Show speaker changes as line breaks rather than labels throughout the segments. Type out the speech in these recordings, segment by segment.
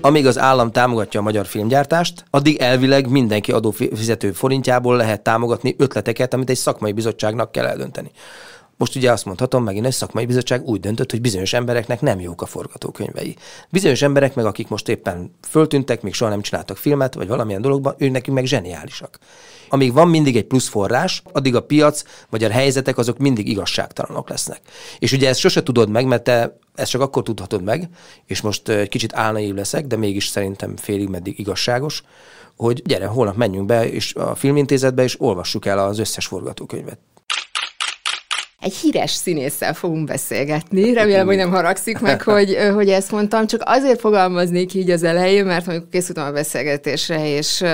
amíg az állam támogatja a magyar filmgyártást, addig elvileg mindenki adófizető forintjából lehet támogatni ötleteket, amit egy szakmai bizottságnak kell eldönteni. Most ugye azt mondhatom, megint egy szakmai bizottság úgy döntött, hogy bizonyos embereknek nem jók a forgatókönyvei. Bizonyos emberek meg, akik most éppen föltűntek, még soha nem csináltak filmet, vagy valamilyen dologban, ők nekünk meg zseniálisak. Amíg van mindig egy plusz forrás, addig a piac vagy a helyzetek azok mindig igazságtalanok lesznek. És ugye ezt sose tudod meg, mert te ezt csak akkor tudhatod meg, és most egy kicsit álnaív leszek, de mégis szerintem félig meddig igazságos, hogy gyere, holnap menjünk be és a filmintézetbe, és olvassuk el az összes forgatókönyvet
egy híres színésszel fogunk beszélgetni. Remélem, hogy nem haragszik meg, hogy, hogy ezt mondtam. Csak azért fogalmaznék így az elején, mert amikor készültem a beszélgetésre, és,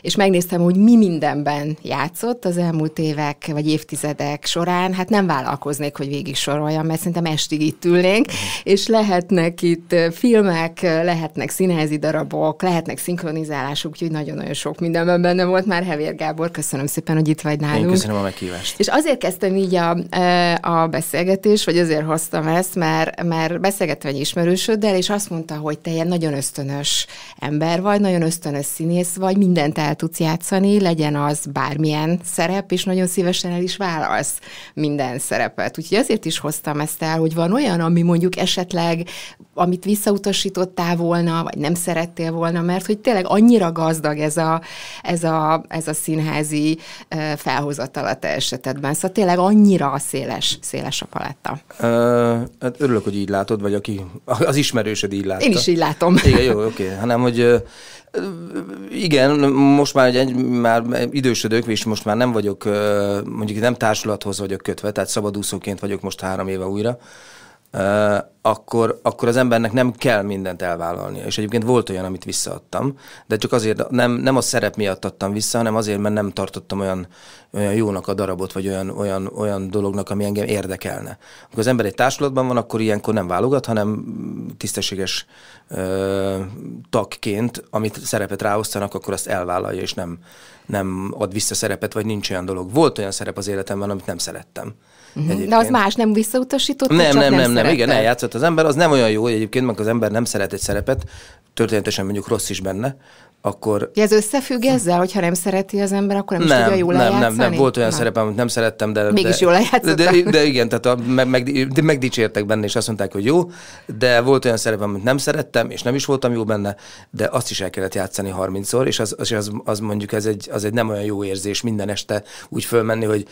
és megnéztem, hogy mi mindenben játszott az elmúlt évek vagy évtizedek során, hát nem vállalkoznék, hogy végig soroljam, mert szerintem estig itt ülnénk, uh-huh. és lehetnek itt filmek, lehetnek színházi darabok, lehetnek szinkronizálások, úgyhogy nagyon-nagyon sok mindenben benne volt már Hevér Gábor. Köszönöm szépen, hogy itt vagy nálunk. Én
köszönöm a meghívást.
És azért kezdtem így a a beszélgetés, vagy azért hoztam ezt, mert, mert beszélgettem egy ismerősöddel, és azt mondta, hogy te ilyen nagyon ösztönös ember vagy, nagyon ösztönös színész vagy, mindent el tudsz játszani, legyen az bármilyen szerep, és nagyon szívesen el is válasz minden szerepet. Úgyhogy azért is hoztam ezt el, hogy van olyan, ami mondjuk esetleg, amit visszautasítottál volna, vagy nem szerettél volna, mert hogy tényleg annyira gazdag ez a, ez a, ez a színházi felhozatal a te esetedben. Szóval tényleg annyira széles, széles a paletta.
Uh, hát örülök, hogy így látod, vagy aki, az ismerősöd így látta.
Én is így látom.
Igen, jó, oké. Okay. Hanem, hogy igen, most már, egy, már idősödök, és most már nem vagyok, mondjuk nem társulathoz vagyok kötve, tehát szabadúszóként vagyok most három éve újra, akkor, akkor az embernek nem kell mindent elvállalnia. És egyébként volt olyan, amit visszaadtam, de csak azért nem, nem a szerep miatt adtam vissza, hanem azért, mert nem tartottam olyan, olyan jónak a darabot, vagy olyan, olyan, olyan dolognak, ami engem érdekelne. Amikor az ember egy társulatban van, akkor ilyenkor nem válogat, hanem tisztességes ö, tagként, amit szerepet ráosztanak, akkor azt elvállalja, és nem, nem ad vissza szerepet, vagy nincs olyan dolog. Volt olyan szerep az életemben, amit nem szerettem.
Uh-huh. De az más nem visszautasított?
Nem, nem, nem, nem, nem, igen, eljátszott az ember, az nem olyan jó, hogy egyébként, mert az ember nem szeret egy szerepet, történetesen mondjuk rossz is benne, akkor...
Ez összefügg ezzel, hogyha nem szereti az ember, akkor nem, nem is tudja jól
nem, nem, nem, volt olyan nem. szerepem, amit nem szerettem, de...
Mégis jól
de, de, de, igen, tehát a, meg, meg, de megdicsértek benne, és azt mondták, hogy jó, de volt olyan szerepem, amit nem szerettem, és nem is voltam jó benne, de azt is el kellett játszani 30-szor, és az, az, az, az mondjuk ez egy, az egy nem olyan jó érzés minden este úgy fölmenni, hogy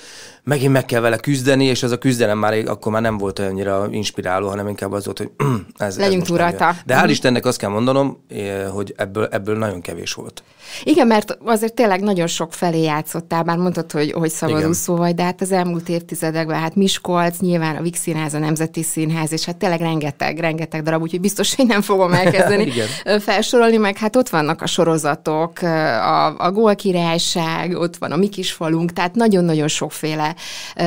megint meg kell vele küzdeni, és az a küzdelem már akkor már nem volt olyannyira inspiráló, hanem inkább az volt, hogy ez,
Legyünk rajta.
De hál' Istennek azt kell mondanom, eh, hogy ebből, ebből nagyon kevés volt.
Igen, mert azért tényleg nagyon sok felé játszottál, bár mondtad, hogy, hogy szabadúszó vagy, de hát az elmúlt évtizedekben hát Miskolc, nyilván a Vix Színház, a Nemzeti Színház, és hát tényleg rengeteg, rengeteg darab, úgyhogy biztos, hogy nem fogom elkezdeni felsorolni, meg hát ott vannak a sorozatok, a, a Gól Királyság, ott van a Mi kis falunk, tehát nagyon-nagyon sokféle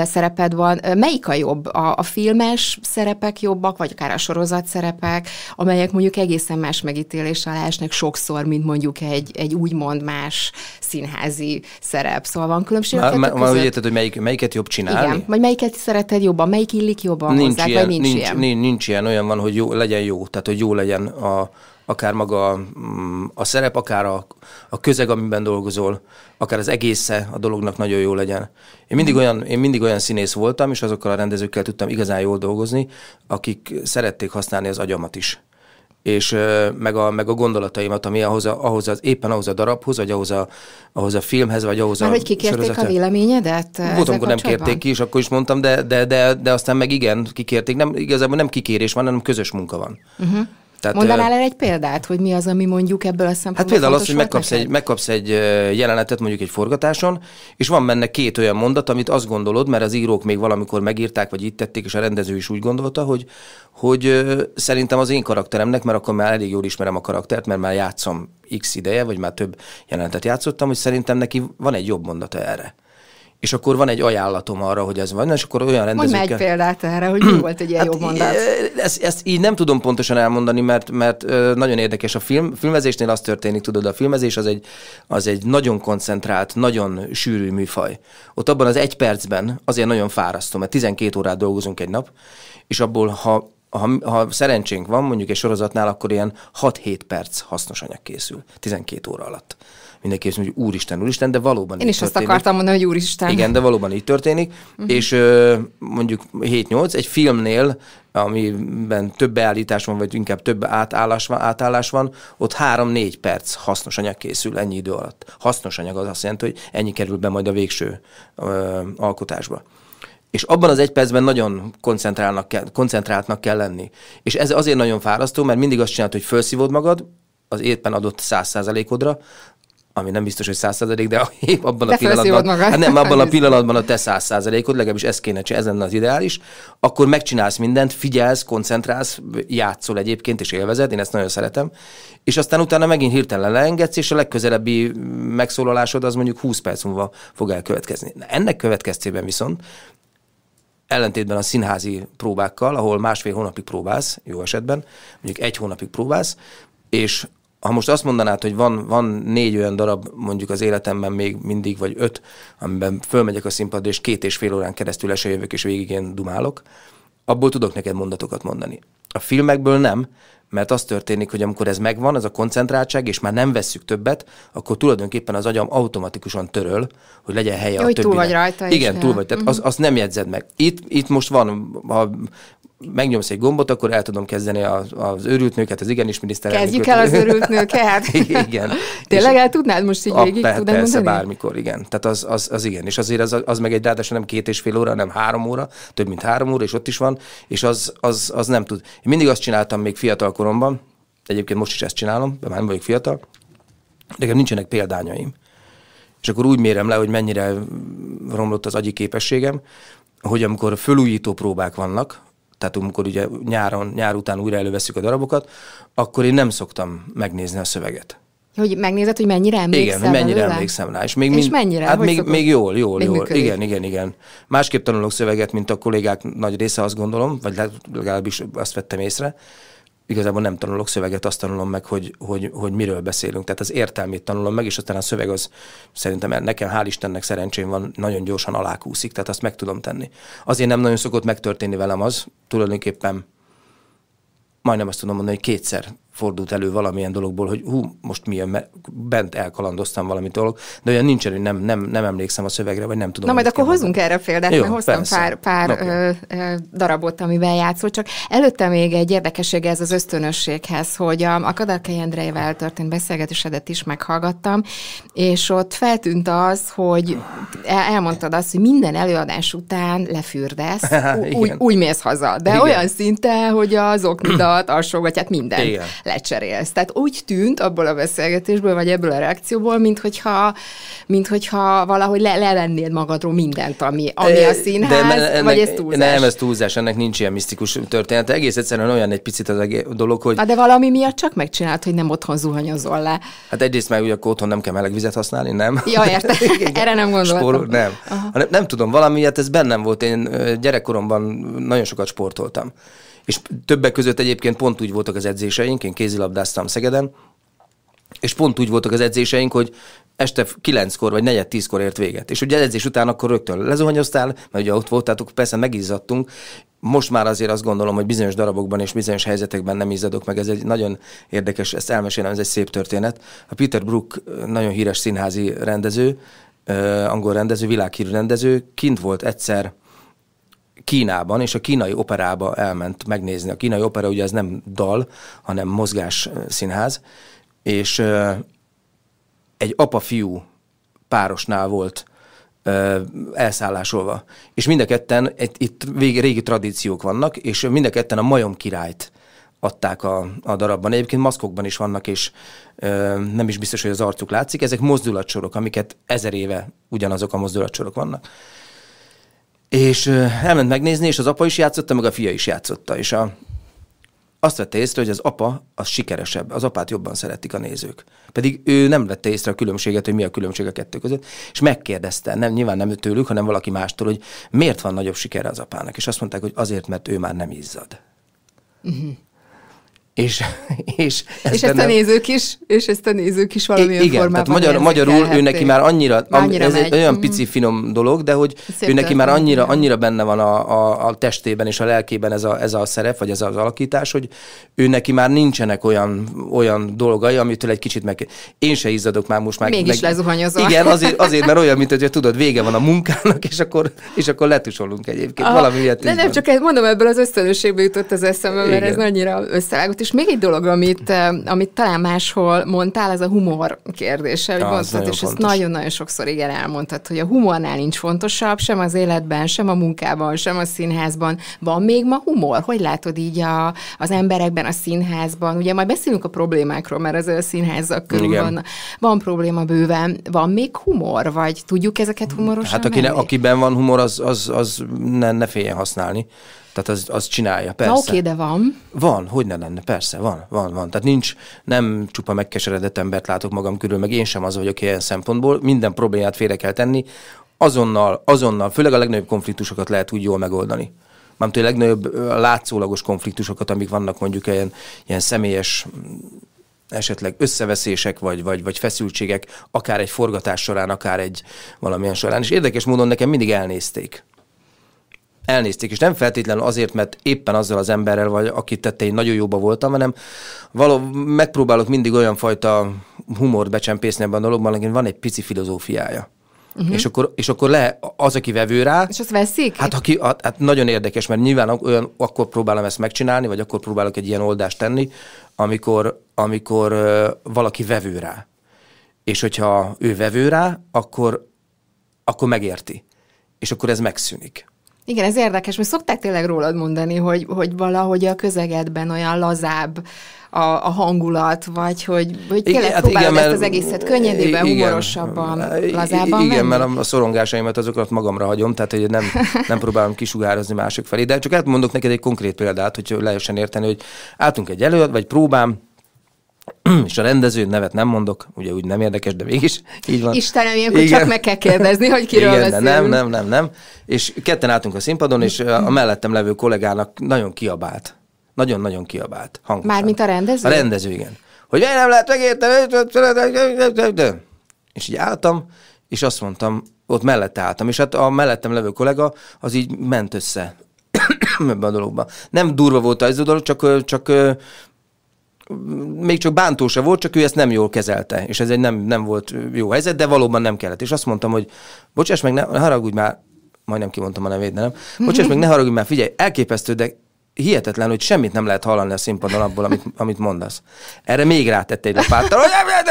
szereped van. Melyik a jobb? A, a filmes szerepek jobbak, vagy akár a sorozat szerepek, amelyek mondjuk egészen más megítélés alá esnek sokszor, mint mondjuk egy, egy úgymond más színházi szerep. Szóval van különbség.
Már, már, már úgy érted, hogy melyik, melyiket jobb csinálni?
Igen, vagy melyiket szereted jobban, melyik illik jobban nincs hozzá, ilyen, vagy nincs,
nincs
ilyen?
Nincs, nincs ilyen, olyan van, hogy jó, legyen jó, tehát hogy jó legyen a, akár maga mm, a szerep, akár a, a közeg, amiben dolgozol, akár az egésze a dolognak nagyon jó legyen. Én mindig, olyan, én mindig olyan színész voltam, és azokkal a rendezőkkel tudtam igazán jól dolgozni, akik szerették használni az agyamat is és meg a, meg a gondolataimat, ami ahhoz, a, ahhoz az, éppen ahhoz a darabhoz, vagy ahhoz a, ahhoz a filmhez, vagy ahhoz
Már a hogy kikérték a véleményedet?
Volt, amikor nem kérték ki, és akkor is mondtam, de, de, de, de aztán meg igen, kikérték. Nem, igazából nem kikérés van, hanem közös munka van. Uh-huh.
Tehát, Mondanál el egy példát, hogy mi az, ami mondjuk ebből a szempontból
Hát például az, hogy megkapsz egy, megkapsz egy jelenetet mondjuk egy forgatáson, és van benne két olyan mondat, amit azt gondolod, mert az írók még valamikor megírták, vagy itt tették, és a rendező is úgy gondolta, hogy, hogy szerintem az én karakteremnek, mert akkor már elég jól ismerem a karaktert, mert már játszom x ideje, vagy már több jelenetet játszottam, hogy szerintem neki van egy jobb mondata erre és akkor van egy ajánlatom arra, hogy ez van, és akkor olyan rendezőkkel...
Mondj egy példát erre, hogy mi volt egy ilyen hát jó mondat.
Ezt, ezt így nem tudom pontosan elmondani, mert, mert nagyon érdekes a film. Filmezésnél az történik, tudod, a filmezés az egy, az egy nagyon koncentrált, nagyon sűrű műfaj. Ott abban az egy percben azért nagyon fárasztom, mert 12 órát dolgozunk egy nap, és abból, ha ha, ha szerencsénk van, mondjuk egy sorozatnál, akkor ilyen 6-7 perc hasznos anyag készül, 12 óra alatt mindenki azt mondja, hogy úristen, úristen, de valóban
Én is
történik.
azt akartam mondani, hogy úristen.
Igen, de valóban így történik, uh-huh. és ö, mondjuk 7-8, egy filmnél, amiben több beállítás van, vagy inkább több átállás van, átállás van ott 3-4 perc hasznos anyag készül ennyi idő alatt. Hasznos anyag az azt jelenti, hogy ennyi kerül be majd a végső ö, alkotásba és abban az egy percben nagyon koncentrálnak kell, koncentráltnak kell lenni. És ez azért nagyon fárasztó, mert mindig azt csinálod, hogy felszívod magad, az éppen adott száz százalékodra, ami nem biztos, hogy százszerzalék, de abban
de
a pillanatban, hát nem, abban a pillanatban a te száz százalékod, legalábbis ez kéne csinálni, ez lenne az ideális, akkor megcsinálsz mindent, figyelsz, koncentrálsz, játszol egyébként, és élvezed, én ezt nagyon szeretem, és aztán utána megint hirtelen leengedsz, és a legközelebbi megszólalásod az mondjuk 20 perc múlva fog elkövetkezni. Ennek következtében viszont ellentétben a színházi próbákkal, ahol másfél hónapig próbálsz, jó esetben, mondjuk egy hónapig próbálsz, és ha most azt mondanád, hogy van, van négy olyan darab mondjuk az életemben még mindig, vagy öt, amiben fölmegyek a színpadra, és két és fél órán keresztül esőjövök, és végig én dumálok, abból tudok neked mondatokat mondani. A filmekből nem, mert az történik, hogy amikor ez megvan, ez a koncentráltság, és már nem vesszük többet, akkor tulajdonképpen az agyam automatikusan töröl, hogy legyen helye
Jó,
a többinek.
túl vagy rajta
Igen, túl vagy. Tehát uh-huh. azt, azt nem jegyzed meg. Itt, itt most van, ha megnyomsz egy gombot, akkor el tudom kezdeni az, az őrült nőket, az igenis miniszterelnök.
Kezdjük el az őrült nőket.
igen.
Tényleg el tudnád most így végig
per, tudnád persze, mondani? bármikor, igen. Tehát az, az, az igen. És azért az, az meg egy ráadásul nem két és fél óra, hanem három óra, több mint három óra, és ott is van, és az, az, az nem tud. Én mindig azt csináltam még fiatal koromban, egyébként most is ezt csinálom, de már nem vagyok fiatal, nekem nincsenek példányaim. És akkor úgy mérem le, hogy mennyire romlott az agyi képességem, hogy amikor fölújító próbák vannak, tehát amikor ugye nyáron, nyár után újra előveszük a darabokat, akkor én nem szoktam megnézni a szöveget.
Hogy megnézed, hogy mennyire emlékszem
Igen, mennyire rá? emlékszem rá.
És, még és mind, mennyire?
Hát még, még jól, jól, még jól. Működik? Igen, igen, igen. Másképp tanulok szöveget, mint a kollégák nagy része, azt gondolom, vagy legalábbis azt vettem észre igazából nem tanulok szöveget, azt tanulom meg, hogy, hogy, hogy miről beszélünk. Tehát az értelmét tanulom meg, és aztán a szöveg az szerintem nekem, hál' Istennek szerencsém van, nagyon gyorsan alákúszik, tehát azt meg tudom tenni. Azért nem nagyon szokott megtörténni velem az, tulajdonképpen majdnem azt tudom mondani, hogy kétszer fordult elő valamilyen dologból, hogy hú, most milyen, mert bent elkalandoztam valami dolog, de olyan nincsen, hogy nem, nem, nem emlékszem a szövegre, vagy nem tudom.
Na majd akkor hozzunk erre példát, Jó, mert hoztam persze. pár, pár okay. ö, ö, darabot, amivel játszol, csak előtte még egy érdekessége ez az ösztönösséghez, hogy a, a Kadarkai Endrejével történt beszélgetésedet is meghallgattam, és ott feltűnt az, hogy elmondtad azt, hogy minden előadás után lefürdesz, úgy, úgy mész haza, de Igen. olyan szinte, hogy az oknidat, alsógatját, minden. Igen lecserélsz. Tehát úgy tűnt abból a beszélgetésből, vagy ebből a reakcióból, mint hogyha, mint hogyha valahogy le, levennéd magadról mindent, ami, ami a színház, De ennek, vagy ez túlzás?
Nem, ez túlzás, ennek nincs ilyen misztikus történet. Egész egyszerűen olyan egy picit az a dolog, hogy...
Na de valami miatt csak megcsinált, hogy nem otthon zuhanyozol le.
Hát egyrészt meg ugye akkor otthon nem kell meleg vizet használni, nem?
Ja, érte. Erre nem gondoltam. Spórol,
nem. Nem, nem tudom, valamiért ez bennem volt. Én gyerekkoromban nagyon sokat sportoltam és többek között egyébként pont úgy voltak az edzéseink, én kézilabdáztam Szegeden, és pont úgy voltak az edzéseink, hogy este kilenckor vagy negyed tízkor ért véget. És ugye edzés után akkor rögtön lezuhanyoztál, mert ugye ott voltátok, persze megizzadtunk. Most már azért azt gondolom, hogy bizonyos darabokban és bizonyos helyzetekben nem izzadok meg. Ez egy nagyon érdekes, ezt elmesélem, ez egy szép történet. A Peter Brook nagyon híres színházi rendező, angol rendező, világhírű rendező, kint volt egyszer Kínában, és a kínai operába elment megnézni. A kínai opera ugye ez nem dal, hanem mozgás színház, és egy apa-fiú párosnál volt elszállásolva. És mind a ketten, itt régi, tradíciók vannak, és mind a ketten a majom királyt adták a, a darabban. Egyébként maszkokban is vannak, és ö, nem is biztos, hogy az arcuk látszik. Ezek mozdulatsorok, amiket ezer éve ugyanazok a mozdulatsorok vannak. És elment megnézni, és az apa is játszotta, meg a fia is játszotta. És a, azt vette észre, hogy az apa az sikeresebb, az apát jobban szeretik a nézők. Pedig ő nem vette észre a különbséget, hogy mi a különbség a kettő között, és megkérdezte, nem, nyilván nem tőlük, hanem valaki mástól, hogy miért van nagyobb sikere az apának. És azt mondták, hogy azért, mert ő már nem izzad. Uh-huh. És,
és, és ezt a nézők is, és ezt a nézők is valamilyen igen, formában
tehát magyar, magyarul ő neki már annyira, annyira ez megy. egy olyan mhm. pici finom dolog, de hogy Szép ő neki már annyira, annyira benne van a, a, a testében és a lelkében ez a, ez a szerep, vagy ez az alakítás, hogy ő neki már nincsenek olyan, olyan dolgai, amitől egy kicsit meg... Én se izzadok már most már.
Mégis meg, lezuhanyozol.
Igen, azért, azért, mert olyan, mint hogy tudod, vége van a munkának, és akkor, és akkor letusolunk egyébként. Aha, Valami ilyet
De nem, csak mondom, ebből az ösztönösségből jutott az eszembe, mert Igen. ez annyira összevágott és még egy dolog, amit, eh, amit talán máshol mondtál, az a humor kérdése. Hogy mondtad, és ezt nagyon-nagyon sokszor igen elmondtad, hogy a humornál nincs fontosabb, sem az életben, sem a munkában, sem a színházban. Van még ma humor? Hogy látod így a, az emberekben, a színházban? Ugye majd beszélünk a problémákról, mert az a színházak körül igen. van, van probléma bőven. Van még humor? Vagy tudjuk ezeket humorosan
Hát aki ne, akiben van humor, az, az, az ne, ne féljen használni. Tehát az, az csinálja, persze.
Na oké, de van.
Van, hogy ne lenne, persze, van, van, van. Tehát nincs, nem csupa megkeseredett embert látok magam körül, meg én sem az vagyok ilyen szempontból. Minden problémát félre kell tenni. Azonnal, azonnal, főleg a legnagyobb konfliktusokat lehet úgy jól megoldani. Mármint a legnagyobb látszólagos konfliktusokat, amik vannak mondjuk ilyen, ilyen személyes esetleg összeveszések, vagy, vagy, vagy feszültségek, akár egy forgatás során, akár egy valamilyen során. És érdekes módon nekem mindig elnézték elnézték, és nem feltétlenül azért, mert éppen azzal az emberrel vagy, akit tette, én nagyon jóba voltam, hanem való, megpróbálok mindig olyan fajta humort becsempészni ebben a dologban, hogy van egy pici filozófiája. Uh-huh. És, akkor, és akkor le az, aki vevő rá.
És azt veszik?
Hát, aki, hát nagyon érdekes, mert nyilván olyan, akkor próbálom ezt megcsinálni, vagy akkor próbálok egy ilyen oldást tenni, amikor, amikor uh, valaki vevő rá. És hogyha ő vevő rá, akkor, akkor megérti. És akkor ez megszűnik.
Igen, ez érdekes, mert szokták tényleg rólad mondani, hogy, hogy valahogy a közegedben olyan lazább a, a hangulat, vagy hogy, hogy tényleg igen, hát próbálod igen, ezt az egészet könnyedében, igen, humorosabban, lazábban
Igen, menni? mert a szorongásaimat azokat magamra hagyom, tehát hogy nem, nem próbálom kisugározni mások felé. De csak elmondok neked egy konkrét példát, hogy lehessen érteni, hogy álltunk egy előad, vagy próbám, és a rendező nevet nem mondok, ugye úgy nem érdekes, de mégis így van.
Istenem, ilyenkor Igen. csak meg kell kérdezni, hogy kiről Igen, beszélünk.
nem, nem, nem, nem. És ketten álltunk a színpadon, és a mellettem levő kollégának nagyon kiabált. Nagyon-nagyon kiabált.
Hangosan. Mármint a rendező?
A rendező, igen. Hogy én nem lehet megérteni. És így álltam, és azt mondtam, ott mellette álltam, és hát a mellettem levő kollega az így ment össze ebben a dologban. Nem durva volt ez a dolog, csak, csak még csak bántó se volt, csak ő ezt nem jól kezelte, és ez egy nem, nem volt jó helyzet, de valóban nem kellett. És azt mondtam, hogy bocsáss meg, ne, haragudj már, majdnem kimondtam a nevét, de nem. Bocsáss meg, ne haragudj már, figyelj, elképesztő, de hihetetlen, hogy semmit nem lehet hallani a színpadon abból, amit, amit mondasz. Erre még rátette egy lapáttal, hogy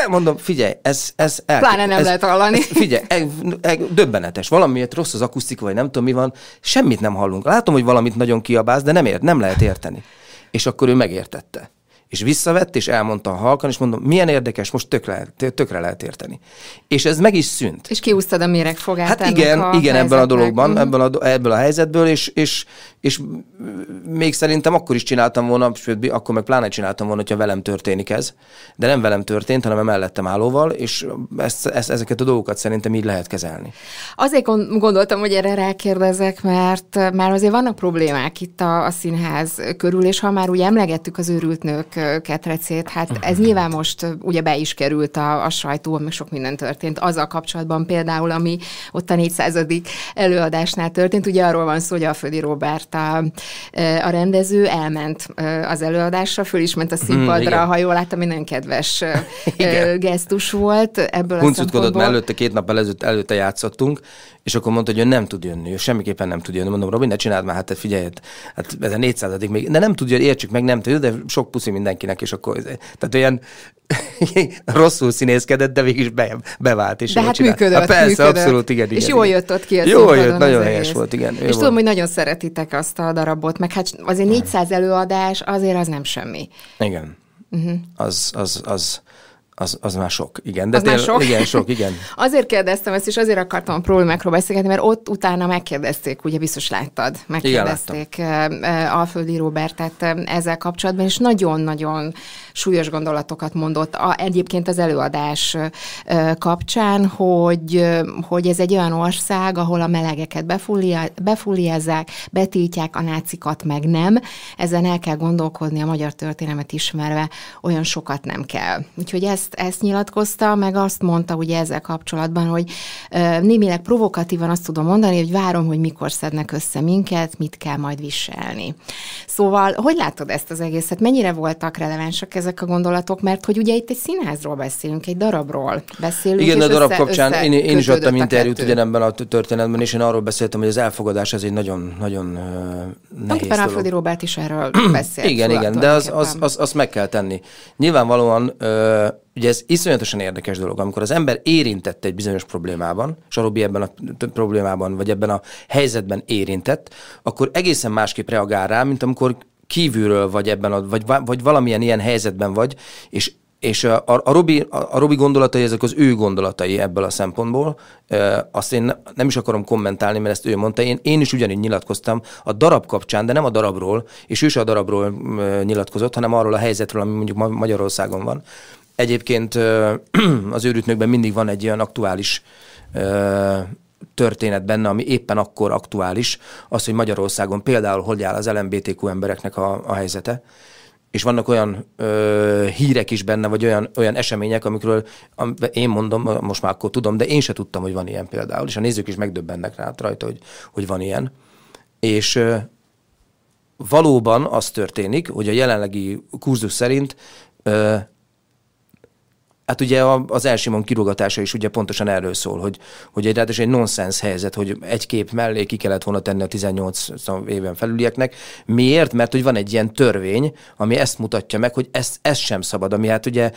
mondom, figyelj, ez, ez
el, Pláne nem ez, lehet hallani. Ez,
figyelj, e, e, döbbenetes. Valamiért rossz az akusztika, vagy nem tudom mi van, semmit nem hallunk. Látom, hogy valamit nagyon kiabálsz, de nem ért, nem lehet érteni. És akkor ő megértette és visszavett, és elmondta a halkan, és mondom, milyen érdekes, most tökre, tökre lehet érteni. És ez meg is szűnt.
És kiúztad a méregfogát
Hát igen, a igen ebben a dologban, mm. ebből, a, ebből a helyzetből, és, és, és még szerintem akkor is csináltam volna, sőt, akkor meg pláne csináltam volna, hogyha velem történik ez, de nem velem történt, hanem a mellettem állóval, és ezt, ezt, ezeket a dolgokat szerintem így lehet kezelni.
Azért gondoltam, hogy erre rákérdezek, mert már azért vannak problémák itt a, a színház körül, és ha már úgy emlegettük az őrült nők ketrecét, hát ez nyilván most ugye be is került a, a sajtóban, meg sok minden történt. Azzal kapcsolatban például, ami ott a 400. előadásnál történt, ugye arról van szó, hogy a Födi Robert a, a rendező elment az előadásra, föl is ment a színpadra, hmm, ha jól láttam, nagyon kedves igen. gesztus volt ebből a szempontból.
mert előtte, két nap előtt, előtte játszottunk, és akkor mondta, hogy ő nem tud jönni, ő semmiképpen nem tud jönni. Mondom, Robin, ne csináld már, hát figyelj, hát ez a 400 még, de nem tud jönni, értsük meg, nem tud, de sok puszi mindenkinek, és akkor, tehát olyan rosszul színészkedett, de végig is be, bevált. És
de hát csinált. működött. Hát
persze,
működött.
abszolút, igen, igen.
És jól jött ott ki
a Jól jött, nagyon helyes egész. volt, igen.
És tudom, hogy nagyon szeretitek azt a darabot, meg hát azért 400 előadás, azért az nem semmi.
Igen. Uh-huh. Az, az, az, az, az már sok, igen.
De az tél, már sok?
Igen, sok, igen.
azért kérdeztem ezt, és azért akartam a problémákról beszélgetni, mert ott utána megkérdezték, ugye biztos láttad, megkérdezték igen, Alföldi Robertet ezzel kapcsolatban, és nagyon-nagyon súlyos gondolatokat mondott a, egyébként az előadás kapcsán, hogy, hogy ez egy olyan ország, ahol a melegeket befúliázzák, betiltják, a nácikat meg nem. Ezen el kell gondolkodni a magyar történelmet ismerve, olyan sokat nem kell. Úgyhogy ezt, ezt nyilatkozta, meg azt mondta ugye ezzel kapcsolatban, hogy némileg provokatívan azt tudom mondani, hogy várom, hogy mikor szednek össze minket, mit kell majd viselni. Szóval, hogy látod ezt az egészet? Mennyire voltak relevánsak ezek a gondolatok? Mert hogy ugye itt egy színházról beszélünk, egy darabról beszélünk.
Igen, a darab össze, kapcsán össze én, én is adtam interjút ugyanebben a történetben, és én arról beszéltem, hogy az elfogadás ez egy nagyon, nagyon uh, nehéz dolog.
Alföldi Robert is erről beszélt.
igen, igen, de az, az, az, az, meg kell tenni. Nyilvánvalóan uh, ugye ez iszonyatosan érdekes dolog, amikor az ember érintett egy bizonyos problémában, és a Robi ebben a problémában, vagy ebben a helyzetben érintett, akkor egészen másképp reagál rá, mint amikor kívülről vagy ebben, a, vagy, vagy valamilyen ilyen helyzetben vagy, és és a, a, Robi, a, a Robi gondolatai, ezek az ő gondolatai ebből a szempontból. E, azt én nem is akarom kommentálni, mert ezt ő mondta. Én, én is ugyanígy nyilatkoztam a darab kapcsán, de nem a darabról, és ő is a darabról nyilatkozott, hanem arról a helyzetről, ami mondjuk Magyarországon van. Egyébként az őrütnökben mindig van egy olyan aktuális történet benne, ami éppen akkor aktuális, az, hogy Magyarországon például hogy áll az LMBTQ embereknek a, a helyzete és vannak olyan ö, hírek is benne, vagy olyan, olyan események, amikről am, én mondom, most már akkor tudom, de én se tudtam, hogy van ilyen például, és a nézők is megdöbbennek rá rajta, hogy, hogy van ilyen. És ö, valóban az történik, hogy a jelenlegi kurzus szerint ö, Hát ugye az Elsimon kirúgatása is ugye pontosan erről szól, hogy, hogy egy, egy nonsens helyzet, hogy egy kép mellé ki kellett volna tenni a 18 éven felülieknek. Miért? Mert hogy van egy ilyen törvény, ami ezt mutatja meg, hogy ezt, ezt sem szabad, ami hát ugye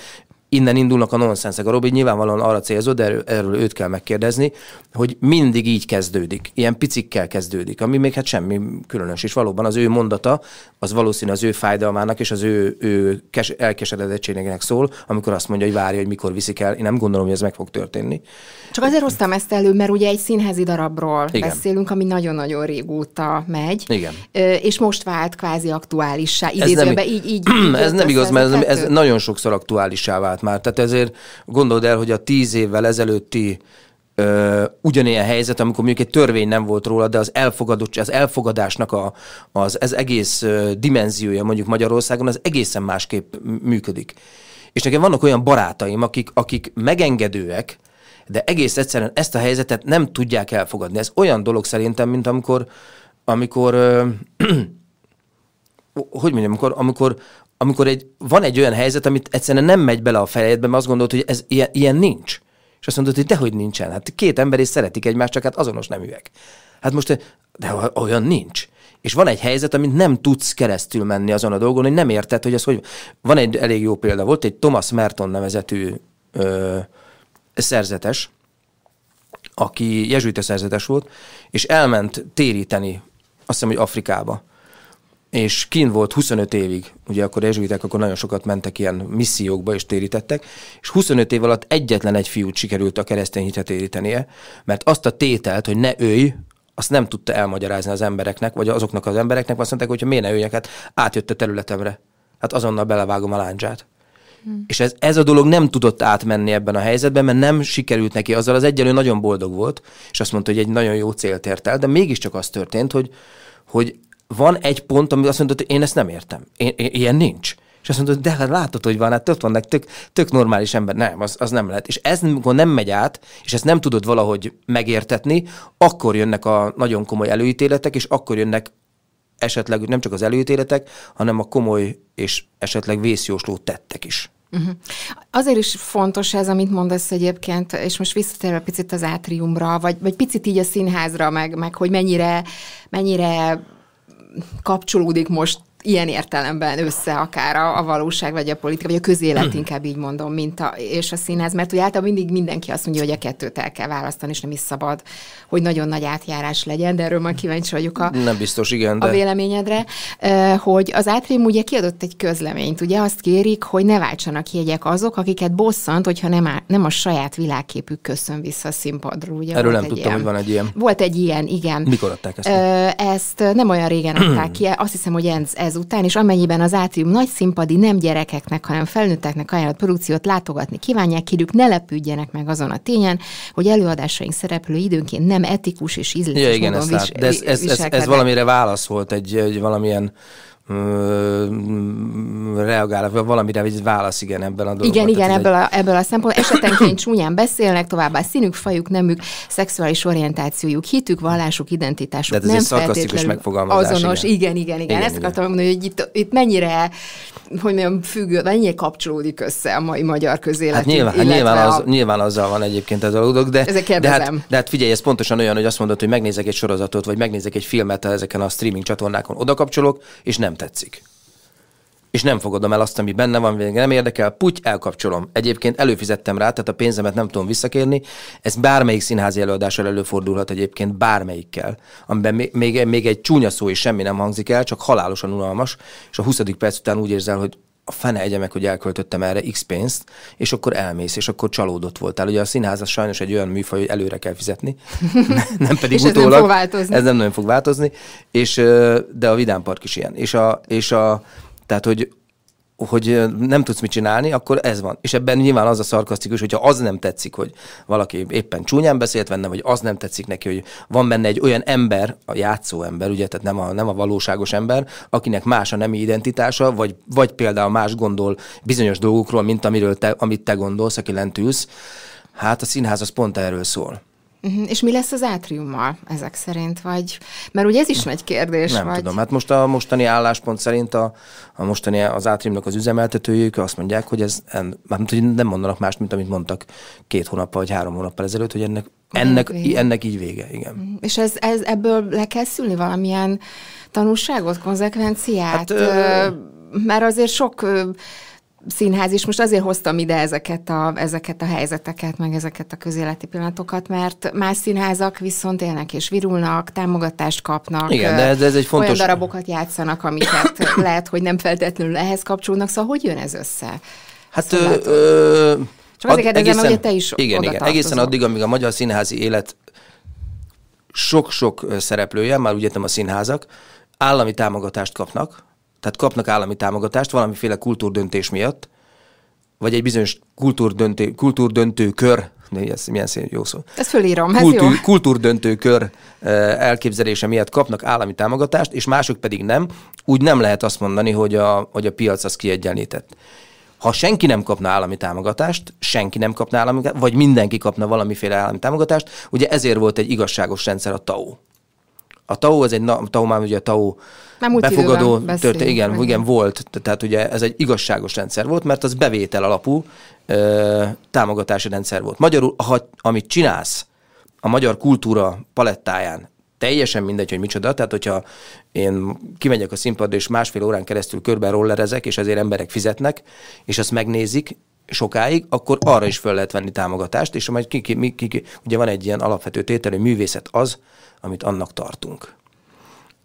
innen indulnak a nonszenszek. A Robi nyilvánvalóan arra célzott, de erről, erről őt kell megkérdezni, hogy mindig így kezdődik, ilyen picikkel kezdődik, ami még hát semmi különös, és valóban az ő mondata, az valószínű az ő fájdalmának és az ő, ő kes, elkeseredettségnek szól, amikor azt mondja, hogy várja, hogy mikor viszik el. Én nem gondolom, hogy ez meg fog történni.
Csak azért hoztam ezt elő, mert ugye egy színházi darabról Igen. beszélünk, ami nagyon-nagyon régóta megy.
Igen.
És most vált kvázi aktuálissá. Idézőbe, így, így, így
ez nem igaz, mert ez, ez nagyon sokszor aktuálissá vált már. Tehát ezért gondold el, hogy a tíz évvel ezelőtti ö, ugyanilyen helyzet, amikor mondjuk egy törvény nem volt róla, de az, elfogadott, az elfogadásnak a, az ez egész ö, dimenziója mondjuk Magyarországon az egészen másképp működik. És nekem vannak olyan barátaim, akik, akik megengedőek, de egész egyszerűen ezt a helyzetet nem tudják elfogadni. Ez olyan dolog szerintem, mint amikor, amikor ö, hogy mondjam, amikor, amikor, amikor egy, van egy olyan helyzet, amit egyszerűen nem megy bele a fejedbe, mert azt gondolod, hogy ez ilyen, ilyen nincs. És azt mondod, hogy dehogy nincsen. Hát két ember is szeretik egymást, csak hát azonos neműek. Hát most, de olyan nincs. És van egy helyzet, amit nem tudsz keresztül menni azon a dolgon, hogy nem érted, hogy ez hogy... Van egy elég jó példa, volt egy Thomas Merton nevezetű ö, szerzetes, aki jezsuita szerzetes volt, és elment téríteni, azt hiszem, hogy Afrikába és kín volt 25 évig, ugye akkor ezsuitek, akkor nagyon sokat mentek ilyen missziókba és térítettek, és 25 év alatt egyetlen egy fiút sikerült a keresztény hitet térítenie, mert azt a tételt, hogy ne őj, azt nem tudta elmagyarázni az embereknek, vagy azoknak az embereknek, azt mondták, hogy ha miért ne őjek, hát átjött a területemre. Hát azonnal belevágom a láncsát. Hmm. És ez, ez a dolog nem tudott átmenni ebben a helyzetben, mert nem sikerült neki. Azzal az egyenlő nagyon boldog volt, és azt mondta, hogy egy nagyon jó célt ért el, de mégiscsak az történt, hogy, hogy van egy pont, ami azt mondod, hogy én ezt nem értem. Én, én, ilyen nincs. És azt mondod, de hát látod, hogy van, hát ott vannak tök, tök normális ember. Nem, az, az nem lehet. És ez, amikor nem megy át, és ezt nem tudod valahogy megértetni, akkor jönnek a nagyon komoly előítéletek, és akkor jönnek esetleg nem csak az előítéletek, hanem a komoly és esetleg vészjósló tettek is. Uh-huh.
Azért is fontos ez, amit mondasz egyébként, és most visszatérve picit az átriumra, vagy, vagy picit így a színházra, meg, meg hogy mennyire, mennyire kapcsolódik most ilyen értelemben össze akár a, a valóság, vagy a politika, vagy a közélet inkább így mondom, mint a, és a színház, mert ugye általában mindig mindenki azt mondja, hogy a kettőt el kell választani, és nem is szabad, hogy nagyon nagy átjárás legyen, de erről majd kíváncsi vagyok a,
nem biztos, igen, de...
a véleményedre, hogy az Átrium ugye kiadott egy közleményt, ugye azt kérik, hogy ne váltsanak jegyek azok, akiket bosszant, hogyha nem, á, nem a saját világképük köszön vissza a színpadról. Ugye
Erről nem tudtam, ilyen. hogy van egy ilyen.
Volt egy ilyen, igen.
Mikor adták ezt?
Ezt nem olyan régen adták ki, azt hiszem, hogy ez, ezután, és amennyiben az átrium nagy színpadi nem gyerekeknek, hanem felnőtteknek ajánlott produkciót látogatni kívánják, kérjük, ne lepődjenek meg azon a tényen, hogy előadásaink szereplő időnként nem etikus és ízléses ja, igen, módon vis-
De ez, ez, ez, ez, valamire válasz volt, egy, egy valamilyen reagál, valamire egy válasz igen ebben a dologban.
Igen, igen, ebből, egy... a, ebből a szempontból esetenként csúnyán beszélnek, továbbá színük, fajuk, nemük, szexuális orientációjuk, hitük, vallásuk, identitásuk.
De ez nem egy szarkasztikus megfogalmazás.
Azonos, igen, igen, igen. igen Ezt igen. akartam mondani, hogy itt, itt mennyire, hogy mondjam, függő, mennyire kapcsolódik össze a mai magyar közélet.
Hát nyilván, hát nyilván, az, a... nyilván azzal van egyébként ez a dolog, de,
de,
hát, de hát figyelj, ez pontosan olyan, hogy azt mondod, hogy megnézek egy sorozatot, vagy megnézek egy filmet ezeken a streaming csatornákon, oda kapcsolok, és nem tetszik. És nem fogadom el azt, ami benne van, végig nem érdekel, puty, elkapcsolom. Egyébként előfizettem rá, tehát a pénzemet nem tudom visszakérni. Ez bármelyik színházi előadással előfordulhat egyébként bármelyikkel, amiben még, még, még egy csúnya szó is semmi nem hangzik el, csak halálosan unalmas, és a 20. perc után úgy érzel, hogy a fene egye meg, hogy elköltöttem erre x pénzt, és akkor elmész, és akkor csalódott voltál. Ugye a színház az sajnos egy olyan műfaj, hogy előre kell fizetni, nem pedig
és
utólag.
Ez nem fog változni.
Ez nem nagyon fog változni, és, de a Vidám Park is ilyen. És a, és a tehát, hogy hogy nem tudsz mit csinálni, akkor ez van. És ebben nyilván az a szarkasztikus, hogyha az nem tetszik, hogy valaki éppen csúnyán beszélt benne, vagy az nem tetszik neki, hogy van benne egy olyan ember, a játszó ember, ugye, tehát nem a, nem a valóságos ember, akinek más a nemi identitása, vagy, vagy például más gondol bizonyos dolgokról, mint amiről te, amit te gondolsz, aki lent ülsz, hát a színház az pont erről szól.
Uh-huh. És mi lesz az átriummal ezek szerint? Vagy, mert ugye ez is nagy kérdés.
Nem
vagy...
tudom, hát most a mostani álláspont szerint a, a mostani az átriumnak az üzemeltetőjük azt mondják, hogy ez, en, nem mondanak mást, mint amit mondtak két hónappal vagy három hónappal ezelőtt, hogy ennek, ennek, ennek így vége, igen. Uh-huh.
És ez, ez ebből le kell szülni valamilyen tanulságot, konzekvenciát? Hát, ö... Mert azért sok színház is. Most azért hoztam ide ezeket a, ezeket a helyzeteket, meg ezeket a közéleti pillanatokat, mert más színházak viszont élnek és virulnak, támogatást kapnak.
Igen, de ez, ez egy fontos...
Olyan darabokat játszanak, amiket lehet, hogy nem feltétlenül ehhez kapcsolódnak, szóval hogy jön ez össze?
Hát ö, ö,
Csak azért kérdezem, hogy te is
Igen, igen. Egészen addig, amíg a magyar színházi élet sok-sok szereplője, már úgy értem a színházak, állami támogatást kapnak, tehát kapnak állami támogatást valamiféle kultúrdöntés miatt, vagy egy bizonyos kultúrdöntő, kultúrdöntő kör, de ez milyen szép jó szó.
Ezt fölírom, ez Kultúr, jó.
Kultúrdöntő kör elképzelése miatt kapnak állami támogatást, és mások pedig nem. Úgy nem lehet azt mondani, hogy a, hogy a piac az kiegyenlített. Ha senki nem kapna állami támogatást, senki nem kapna állami vagy mindenki kapna valamiféle állami támogatást, ugye ezért volt egy igazságos rendszer a TAO. A TAO, az egy, a TAO már ugye a TAO befogadó történet, igen, igen, volt, tehát ugye ez egy igazságos rendszer volt, mert az bevétel alapú ö, támogatási rendszer volt. Magyarul, ha, amit csinálsz a magyar kultúra palettáján, teljesen mindegy, hogy micsoda, tehát hogyha én kimegyek a színpadra, és másfél órán keresztül körben rollerezek, és ezért emberek fizetnek, és azt megnézik, sokáig, akkor arra is föl lehet venni támogatást, és majd ki, ki, ki, ki, ugye van egy ilyen alapvető tétel, hogy művészet az, amit annak tartunk.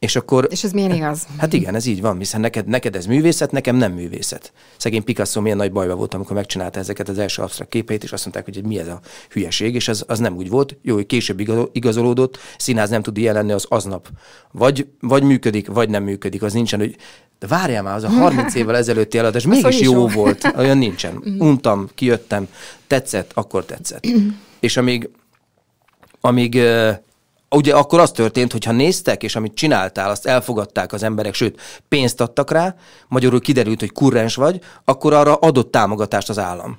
És akkor...
És ez miért igaz?
Hát igen, ez így van, hiszen neked, neked ez művészet, nekem nem művészet. Szegény Picasso milyen nagy bajba volt, amikor megcsinálta ezeket az első absztrakt képeit, és azt mondták, hogy mi ez a hülyeség, és ez az nem úgy volt. Jó, hogy később igazolódott, színház nem tud ilyen lenni az aznap. Vagy, vagy működik, vagy nem működik. Az nincsen, hogy de várjál már, az a 30 évvel ezelőtti eladás mégis jó, jó volt. Olyan nincsen. Mhm. Untam, kijöttem, tetszett, akkor tetszett. és amíg, amíg ugye akkor az történt, hogy ha néztek, és amit csináltál, azt elfogadták az emberek, sőt, pénzt adtak rá, magyarul kiderült, hogy kurrens vagy, akkor arra adott támogatást az állam.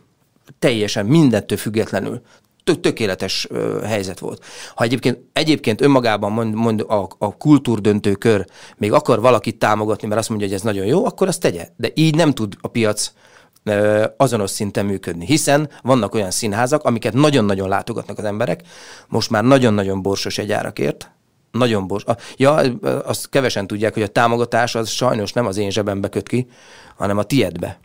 Teljesen, mindettől függetlenül. Tök, tökéletes ö, helyzet volt. Ha egyébként, egyébként önmagában mond, mond a, a kultúrdöntő kör még akar valakit támogatni, mert azt mondja, hogy ez nagyon jó, akkor azt tegye. De így nem tud a piac azonos szinten működni. Hiszen vannak olyan színházak, amiket nagyon-nagyon látogatnak az emberek, most már nagyon-nagyon borsos egy árakért, Nagyon bors. Ja, azt kevesen tudják, hogy a támogatás az sajnos nem az én zsebembe köt ki, hanem a tiedbe.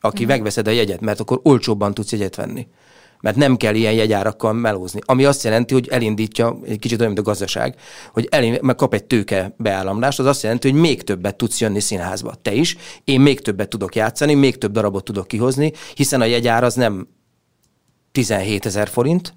Aki mm. megveszed a jegyet, mert akkor olcsóbban tudsz jegyet venni mert nem kell ilyen jegyárakkal melózni. Ami azt jelenti, hogy elindítja, egy kicsit olyan, mint a gazdaság, hogy elind, meg kap egy tőke beállamlást, az azt jelenti, hogy még többet tudsz jönni színházba. Te is, én még többet tudok játszani, még több darabot tudok kihozni, hiszen a jegyár az nem 17 ezer forint,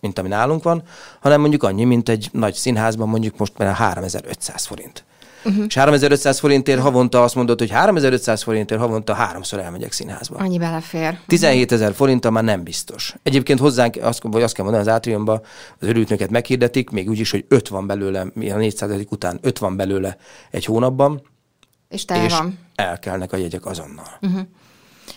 mint ami nálunk van, hanem mondjuk annyi, mint egy nagy színházban mondjuk most már 3500 forint. Uh-huh. És 3500 forintért havonta azt mondod, hogy 3500 forintért havonta háromszor elmegyek színházba.
Annyi belefér.
17 ezer forinttal már nem biztos. Egyébként hozzánk, azt, vagy azt kell mondani, az átriumban az örültnöket meghirdetik, még úgy is, hogy 5 van belőle, mi a 400 után 5 van belőle egy hónapban.
És te és van.
elkelnek a jegyek azonnal. Uh-huh.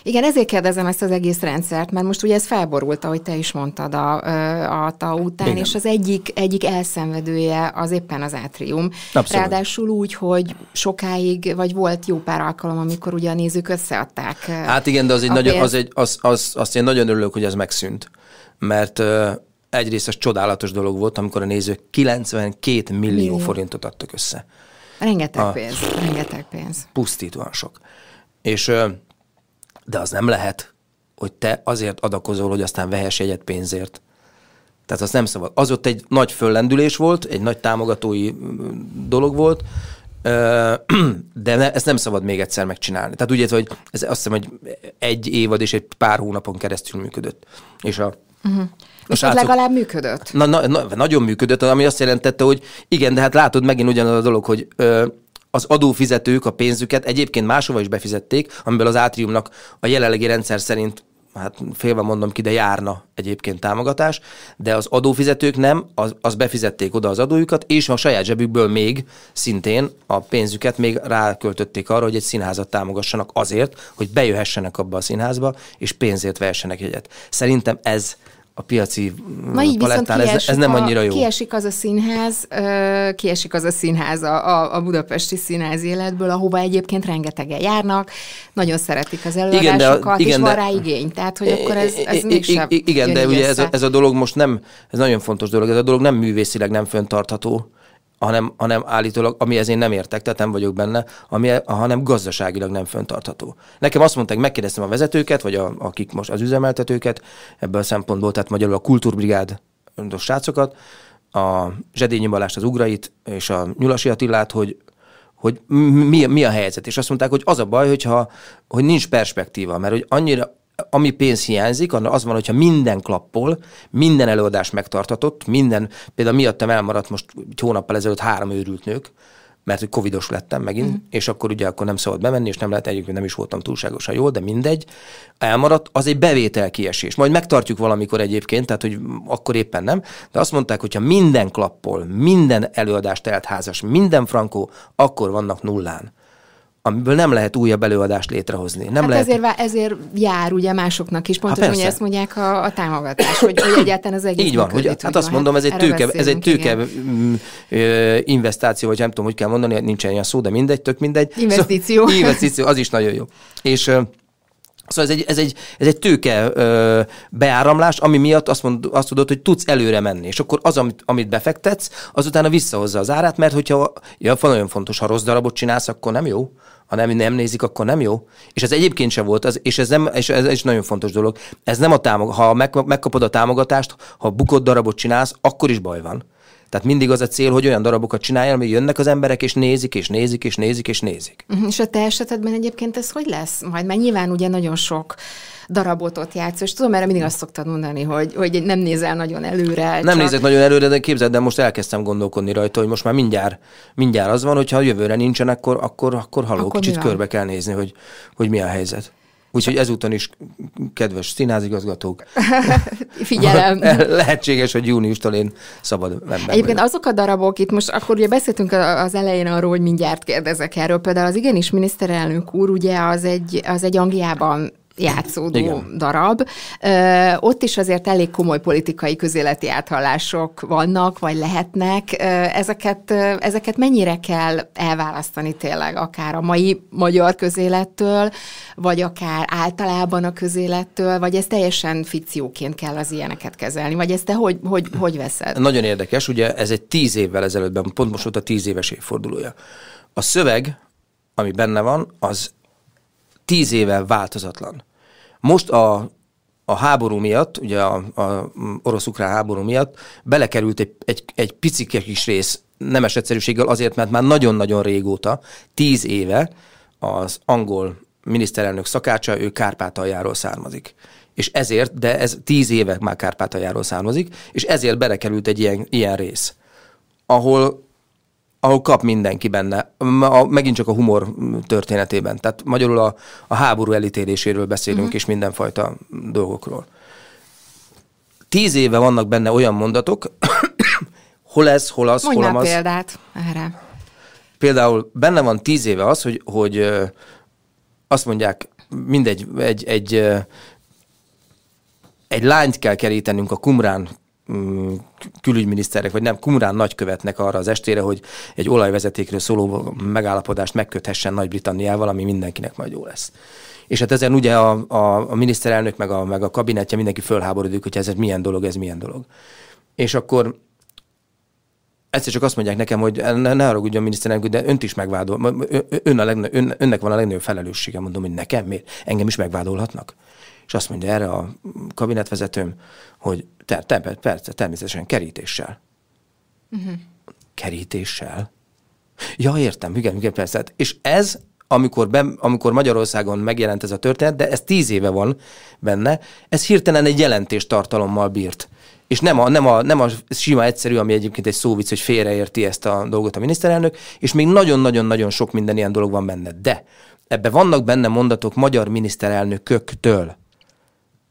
Igen, ezért kérdezem ezt az egész rendszert, mert most ugye ez felborult, ahogy te is mondtad a, a TAU után, Igen. és az egyik, egyik elszenvedője az éppen az átrium. Abszolút. Ráadásul úgy, hogy sokáig, vagy volt jó pár alkalom, amikor ugye a nézők összeadták.
Hát igen, de az egy nagyon, az egy, az, az, azt én nagyon örülök, hogy ez megszűnt, mert egyrészt az csodálatos dolog volt, amikor a nézők 92 millió, millió. forintot adtak össze.
Rengeteg a, pénz, rengeteg pénz.
Pusztítóan sok. És de az nem lehet, hogy te azért adakozol, hogy aztán vehess egyet pénzért. Tehát az nem szabad. Az ott egy nagy föllendülés volt, egy nagy támogatói dolog volt, de ne, ezt nem szabad még egyszer megcsinálni. Tehát úgy hogy ez azt hiszem, hogy egy évad és egy pár hónapon keresztül működött. És a
uh-huh. És az legalább működött?
Na, na, na, nagyon működött, ami azt jelentette, hogy igen, de hát látod megint ugyanaz a dolog, hogy ö, az adófizetők a pénzüket egyébként máshova is befizették, amiből az átriumnak a jelenlegi rendszer szerint hát félve mondom ki, de járna egyébként támogatás, de az adófizetők nem, az, az befizették oda az adójukat, és a saját zsebükből még szintén a pénzüket még ráköltötték arra, hogy egy színházat támogassanak azért, hogy bejöhessenek abba a színházba, és pénzért vehessenek egyet. Szerintem ez a piaci
Na így palettán, ez, ez nem annyira jó. Kiesik az a színház, kiesik az a színház a, a budapesti színház életből, ahova egyébként rengetegen járnak, nagyon szeretik az előadásokat, igen, és van de, rá igény, tehát hogy akkor ez, ez mégsem
Igen, de ugye ez, ez a dolog most nem, ez nagyon fontos dolog, ez a dolog nem művészileg nem föntartható hanem, hanem állítólag, ami én nem értek, tehát nem vagyok benne, ami, hanem gazdaságilag nem föntartható. Nekem azt mondták, megkérdeztem a vezetőket, vagy a, akik most az üzemeltetőket ebből a szempontból, tehát magyarul a kultúrbrigád a srácokat, a Zsedényi Balást, az Ugrait és a Nyulasi Attilát, hogy hogy mi, mi a helyzet. És azt mondták, hogy az a baj, hogyha, hogy nincs perspektíva, mert hogy annyira ami pénz hiányzik, az van, hogyha minden klappol, minden előadás megtartatott, minden, például miattam elmaradt most egy hónappal ezelőtt három őrült nők, mert hogy covidos lettem megint, mm. és akkor ugye akkor nem szabad bemenni, és nem lehet egyébként nem is voltam túlságosan jól, de mindegy. Elmaradt, az egy bevétel kiesés. Majd megtartjuk valamikor egyébként, tehát hogy akkor éppen nem, de azt mondták, hogyha minden klappol, minden előadást eltházas, minden frankó, akkor vannak nullán amiből nem lehet újabb előadást létrehozni. Nem
hát
lehet...
ezért, ezért jár ugye másoknak is, pontosan ugye ezt mondják a, a támogatás, hogy, hogy egyáltalán az egész
Így van, hogy, hát azt hát mondom, ez egy tőke, ez egy tőke mm, investáció, vagy nem tudom, hogy kell mondani, nincsen ilyen szó, de mindegy, tök mindegy.
Investíció.
Szóval, investíció, az is nagyon jó. És Szóval ez egy, ez egy, ez egy tőke ö, beáramlás, ami miatt azt, mond, azt tudod, hogy tudsz előre menni. És akkor az, amit, amit befektetsz, az utána visszahozza az árát, mert hogyha, ja, nagyon fontos, ha rossz darabot csinálsz, akkor nem jó. Ha nem, nem nézik, akkor nem jó. És ez egyébként sem volt, az, és ez nem, és ez, ez nagyon fontos dolog. Ez nem a támog, ha meg, megkapod a támogatást, ha bukott darabot csinálsz, akkor is baj van. Tehát mindig az a cél, hogy olyan darabokat csináljál, ami jönnek az emberek, és nézik, és nézik, és nézik, és nézik.
Uh-huh. És a te esetedben egyébként ez hogy lesz? Majd mert nyilván ugye nagyon sok darabot ott játsz, és tudom, erre mindig azt szoktad mondani, hogy, hogy nem nézel nagyon előre.
Nem csak... nézek nagyon előre, de képzeld, de most elkezdtem gondolkodni rajta, hogy most már mindjárt, mindjárt az van, hogyha a jövőre nincsen, akkor, akkor, akkor haló, akkor kicsit körbe kell nézni, hogy, hogy mi a helyzet. Úgyhogy ezúton is, kedves színházigazgatók,
figyelem.
lehetséges, hogy júniustól én szabad ember
Egyébként vagyok. azok a darabok itt, most akkor ugye beszéltünk az elején arról, hogy mindjárt kérdezek erről. Például az igenis miniszterelnök úr, ugye az egy, az egy Angliában játszódó Igen. darab. Ö, ott is azért elég komoly politikai közéleti áthallások vannak, vagy lehetnek. Ö, ezeket, ö, ezeket mennyire kell elválasztani tényleg, akár a mai magyar közélettől, vagy akár általában a közélettől, vagy ez teljesen fikcióként kell az ilyeneket kezelni, vagy ezt te hogy, hogy, hogy veszed?
Nagyon érdekes, ugye ez egy tíz évvel ezelőttben, pont most volt a tíz éves évfordulója. A szöveg, ami benne van, az tíz éve változatlan. Most a, a háború miatt, ugye a, a orosz-ukrán háború miatt belekerült egy, egy, egy picike kis rész nemes egyszerűséggel azért, mert már nagyon-nagyon régóta, tíz éve az angol miniszterelnök szakácsa, ő Kárpátaljáról származik. És ezért, de ez tíz éve már Kárpátaljáról származik, és ezért belekerült egy ilyen, ilyen rész, ahol ahol kap mindenki benne, a, megint csak a humor történetében. Tehát magyarul a, a háború elítéléséről beszélünk, uh-huh. és mindenfajta dolgokról. Tíz éve vannak benne olyan mondatok, hol ez, hol az,
Mondj
hol az.
példát erre.
Például benne van tíz éve az, hogy, hogy azt mondják, mindegy, egy, egy, egy lányt kell kerítenünk a Kumrán külügyminiszterek, vagy nem, Kumrán nagykövetnek arra az estére, hogy egy olajvezetékről szóló megállapodást megköthessen Nagy-Britanniával, ami mindenkinek majd jó lesz. És hát ezen ugye a, a, a miniszterelnök, meg a, meg a kabinetje mindenki fölháborodik, hogy ez, milyen dolog, ez milyen dolog. És akkor egyszer csak azt mondják nekem, hogy ne, ne haragudjon miniszterelnök, de önt is megvádol. Ön a legnő, ön, önnek van a legnagyobb felelőssége, mondom, hogy nekem miért? Engem is megvádolhatnak. És azt mondja erre a kabinetvezetőm, hogy ter, ter, persze, természetesen kerítéssel. Uh-huh. Kerítéssel? Ja, értem, igen, igen, persze. És ez, amikor, be, amikor Magyarországon megjelent ez a történet, de ez tíz éve van benne, ez hirtelen egy jelentéstartalommal bírt. És nem a, nem, a, nem a sima egyszerű, ami egyébként egy szóvic, hogy félreérti ezt a dolgot a miniszterelnök, és még nagyon-nagyon-nagyon sok minden ilyen dolog van benne. De ebbe vannak benne mondatok magyar miniszterelnököktől.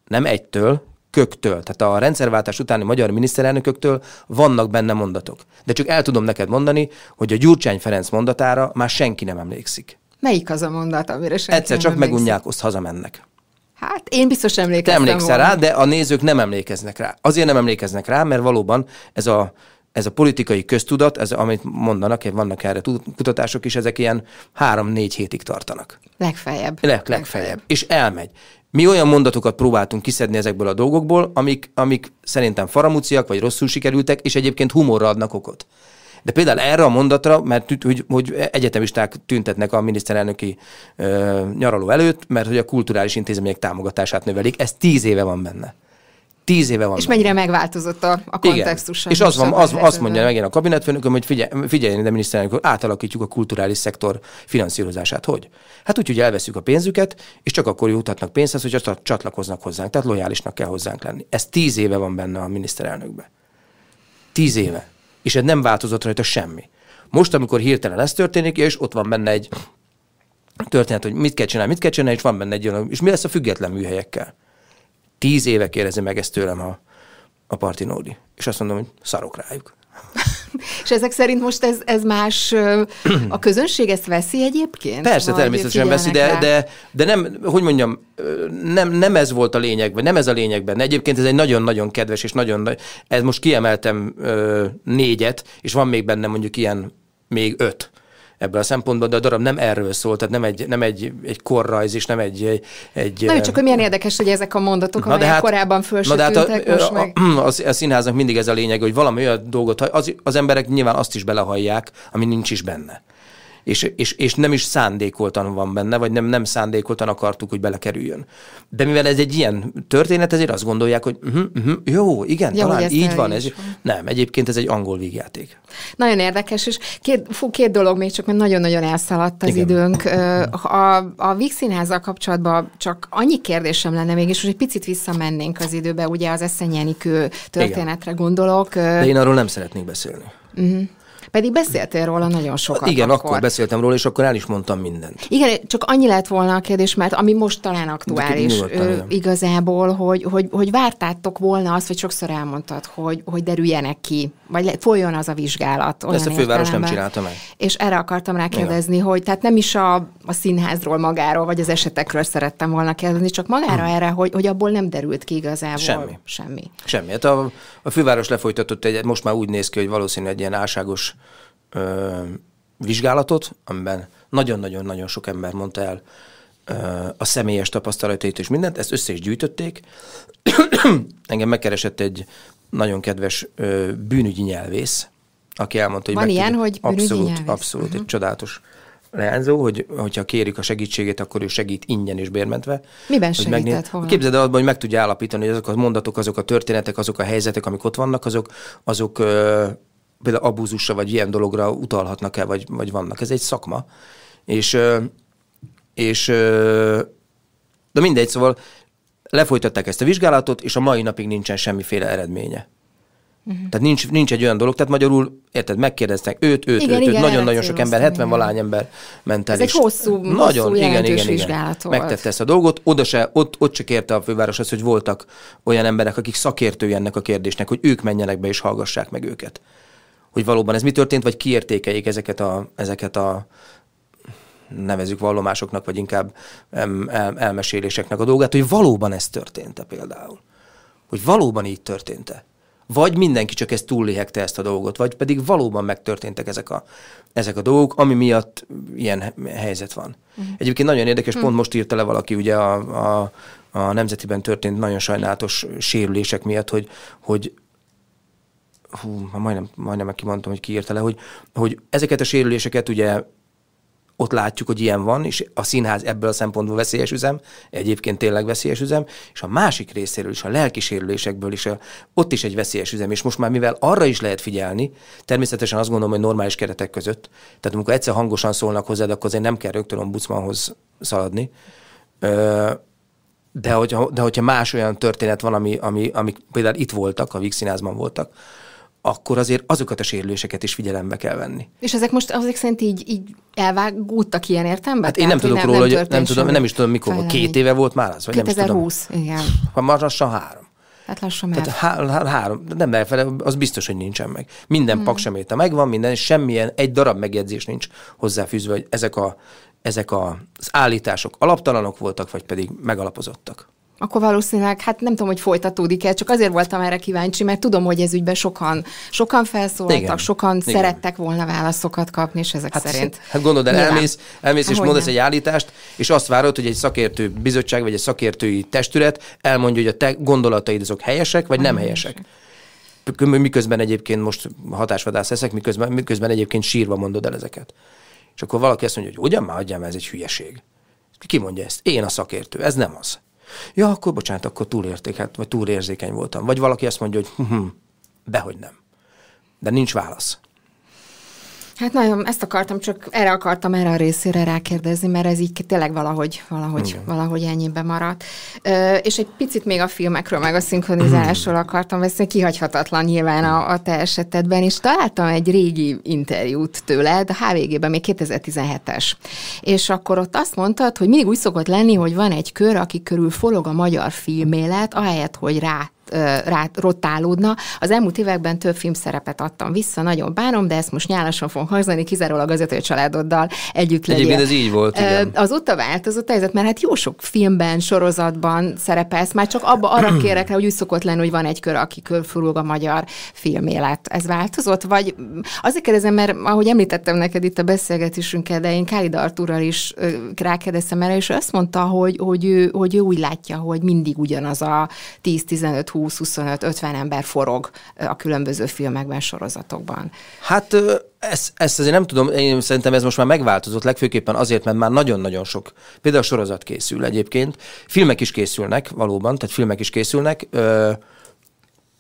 Nem egytől, köktől, tehát a rendszerváltás utáni magyar miniszterelnököktől vannak benne mondatok. De csak el tudom neked mondani, hogy a Gyurcsány Ferenc mondatára már senki nem emlékszik.
Melyik az a mondat, amire senki
Egyszer csak megunják, azt hazamennek.
Hát én biztos emlékeztem
Te emlékszel volna. rá, de a nézők nem emlékeznek rá. Azért nem emlékeznek rá, mert valóban ez a, ez a politikai köztudat, ez, amit mondanak, vannak erre kutatások is, ezek ilyen három-négy hétig tartanak.
Legfeljebb.
Leg, legfeljebb. legfeljebb. És elmegy. Mi olyan mondatokat próbáltunk kiszedni ezekből a dolgokból, amik, amik szerintem faramúciak, vagy rosszul sikerültek, és egyébként humorra adnak okot. De például erre a mondatra, mert hogy, hogy egyetemisták tüntetnek a miniszterelnöki ö, nyaraló előtt, mert hogy a kulturális intézmények támogatását növelik, ez tíz éve van benne. Tíz éve van.
És mennyire megváltozott a, a kontextus.
És az van, az, azt mondja megint a kabinetfőnököm, hogy figyelj, figyelj de miniszterelnök, hogy átalakítjuk a kulturális szektor finanszírozását. Hogy? Hát úgy, hogy elveszük a pénzüket, és csak akkor jutatnak pénzhez, hogy csatlakoznak hozzánk. Tehát lojálisnak kell hozzánk lenni. Ez tíz éve van benne a miniszterelnökbe. Tíz éve. És ez nem változott rajta semmi. Most, amikor hirtelen ez történik, és ott van benne egy történet, hogy mit kell csinálni, mit kell csinálni, és van benne egy olyan, és mi lesz a független műhelyekkel? Tíz éve kérdezi meg ezt tőlem a, a partinódi. És azt mondom, hogy szarok rájuk.
És ezek szerint most ez, ez más, a közönség ezt veszi egyébként?
Persze, természetesen veszi, de, de, de nem, hogy mondjam, nem, nem ez volt a lényegben, nem ez a lényegben. Egyébként ez egy nagyon-nagyon kedves, és nagyon, ez most kiemeltem négyet, és van még benne mondjuk ilyen még öt ebből a szempontból, de a darab nem erről szól, tehát nem egy, nem egy, egy korrajz, és nem egy... egy
Na, csak hogy milyen érdekes, hogy ezek a mondatok, na amelyek hát, korábban föl na, de hát a, most a, meg...
A, a, a színháznak mindig ez a lényeg, hogy valami olyan dolgot, az, az emberek nyilván azt is belehallják, ami nincs is benne és, és, és nem is szándékoltan van benne, vagy nem, nem szándékoltan akartuk, hogy belekerüljön. De mivel ez egy ilyen történet, ezért azt gondolják, hogy uh-huh, uh-huh, jó, igen, ja, talán így van. Ez, nem, egyébként ez egy angol vígjáték.
Nagyon érdekes, és két, fú, két dolog még csak, mert nagyon-nagyon elszaladt az igen. időnk. A, a Víg Színházzal kapcsolatban csak annyi kérdésem lenne mégis, hogy egy picit visszamennénk az időbe, ugye az Eszenyenikő történetre igen. gondolok.
De én arról nem szeretnék beszélni. Uh-huh.
Pedig beszéltél róla nagyon sokat.
Igen, akkor. akkor beszéltem róla, és akkor el is mondtam mindent.
Igen, csak annyi lett volna a kérdés, mert ami most talán aktuális ő, igazából, hogy, hogy, hogy vártátok volna azt, vagy sokszor elmondtad, hogy, hogy derüljenek ki, vagy folyjon az a vizsgálat.
Ezt a főváros nem csinálta meg.
És erre akartam rákérdezni, Igen. hogy tehát nem is a, a színházról magáról, vagy az esetekről szerettem volna kérdezni, csak magára hmm. erre, hogy, hogy abból nem derült ki igazából.
Semmi.
Semmi.
Semmi. Hát a, a főváros lefolytatott egy, most már úgy néz ki, hogy valószínűleg egy ilyen álságos ö, vizsgálatot, amiben nagyon-nagyon-nagyon sok ember mondta el ö, a személyes tapasztalatait és mindent, ezt össze is gyűjtötték. Engem megkeresett egy nagyon kedves ö, bűnügyi nyelvész, aki elmondta,
hogy Van ilyen, tudja, hogy
abszolút, nyelvész. abszolút, uh-huh. egy mhm. csodálatos leányzó, hogy hogyha kérik a segítségét, akkor ő segít ingyen és bérmentve.
Miben segített megnéz...
volna? Képzeld el abban, hogy meg tudja állapítani, hogy azok a mondatok, azok a történetek, azok a helyzetek, amik ott vannak, azok, azok ö, például abúzusra vagy ilyen dologra utalhatnak el, vagy, vagy vannak. Ez egy szakma. És, és de mindegy, szóval lefolytatták ezt a vizsgálatot, és a mai napig nincsen semmiféle eredménye. Uh-huh. Tehát nincs, nincs egy olyan dolog, tehát magyarul, érted, megkérdeztek őt, őt, igen, őt, őt, nagyon-nagyon sok ember, 70 valány ember ment el.
Ez egy hosszú, nagyon, hosszú igen, igen, igen,
Megtette ezt a dolgot, oda se, ott, ott se kérte a főváros azt, hogy voltak olyan emberek, akik szakértői ennek a kérdésnek, hogy ők menjenek be és hallgassák meg őket hogy valóban ez mi történt, vagy kiértékeljék ezeket a, ezeket a nevezük vallomásoknak, vagy inkább el, el, elmeséléseknek a dolgát, hogy valóban ez történt-e például. Hogy valóban így történt-e. Vagy mindenki csak ezt túllihegte ezt a dolgot, vagy pedig valóban megtörténtek ezek a, ezek a dolgok, ami miatt ilyen helyzet van. Uh-huh. Egyébként nagyon érdekes, uh-huh. pont most írta le valaki ugye a, a, a Nemzetiben történt nagyon sajnálatos sérülések miatt, hogy, hogy hú, majdnem, majdnem kimondtam, hogy kiírta le, hogy, hogy ezeket a sérüléseket ugye ott látjuk, hogy ilyen van, és a színház ebből a szempontból veszélyes üzem, egyébként tényleg veszélyes üzem, és a másik részéről is, a lelki sérülésekből is, a, ott is egy veszélyes üzem, és most már mivel arra is lehet figyelni, természetesen azt gondolom, hogy normális keretek között, tehát amikor egyszer hangosan szólnak hozzád, akkor azért nem kell rögtön ombudsmanhoz szaladni, de hogyha, de hogyha más olyan történet van, ami, ami, ami például itt voltak, a Víg színházban voltak, akkor azért azokat a sérüléseket is figyelembe kell venni.
És ezek most azok szerint így, így elvágódtak ilyen értelemben?
Hát én nem tudok róla, hogy nem, nem, tudom, nem is tudom mikor, fejlemény. két éve volt már az? Vagy
2020,
nem
is tudom.
igen. Ha már lassan három.
Hát lassan már.
Tehát há, há, három, nem elfele, az biztos, hogy nincsen meg. Minden hmm. pakseméta megvan, minden, és semmilyen, egy darab megjegyzés nincs hozzáfűzve, hogy ezek, a, ezek a, az állítások alaptalanok voltak, vagy pedig megalapozottak
akkor valószínűleg, hát nem tudom, hogy folytatódik el, csak azért voltam erre kíváncsi, mert tudom, hogy ez ügyben sokan, sokan felszólaltak, Igen. sokan Igen. szerettek volna válaszokat kapni, és ezek
hát,
szerint.
Hát gondolod el, elmész, elmész és mondasz egy állítást, és azt várod, hogy egy szakértő bizottság, vagy egy szakértői testület elmondja, hogy a te gondolataid azok helyesek, vagy nem, nem helyesek. Miközben egyébként most hatásvadász eszek, miközben, miközben egyébként sírva mondod el ezeket. És akkor valaki azt mondja, hogy ugyan már adjam, ez egy hülyeség. Ki mondja ezt? Én a szakértő, ez nem az. Ja, akkor bocsánat, akkor túlértékelt, vagy túlérzékeny voltam. Vagy valaki azt mondja, hogy hm, hm, behogy nem. De nincs válasz.
Hát nagyon, ezt akartam, csak erre akartam erre a részére rákérdezni, mert ez így tényleg valahogy, valahogy, Igen. valahogy ennyibe maradt. Ö, és egy picit még a filmekről, meg a szinkronizálásról akartam beszélni, kihagyhatatlan nyilván a, a te esetedben, és találtam egy régi interjút tőled, a HVG-ben, még 2017-es. És akkor ott azt mondtad, hogy mindig úgy szokott lenni, hogy van egy kör, aki körül folog a magyar filmélet, ahelyett, hogy rá rá rotálódna. Az elmúlt években több filmszerepet adtam vissza, nagyon bánom, de ezt most nyálasan fogom hangzani, kizárólag azért, hogy a családoddal együtt legyél.
Egyébként ez így volt, igen.
Azóta változott a helyzet, mert hát jó sok filmben, sorozatban szerepelsz, már csak abba arra kérek rá, hogy úgy szokott lenni, hogy van egy kör, aki körfurul a magyar filmélet. Ez változott? Vagy azért kérdezem, mert ahogy említettem neked itt a beszélgetésünk elején, Kálid Arturral is rákérdeztem erre, és azt mondta, hogy, hogy, ő, hogy ő úgy látja, hogy mindig ugyanaz a 10-15 20-25-50 ember forog a különböző filmekben, sorozatokban.
Hát ezt, ezt azért nem tudom, én szerintem ez most már megváltozott, legfőképpen azért, mert már nagyon-nagyon sok, például a sorozat készül egyébként, filmek is készülnek valóban, tehát filmek is készülnek.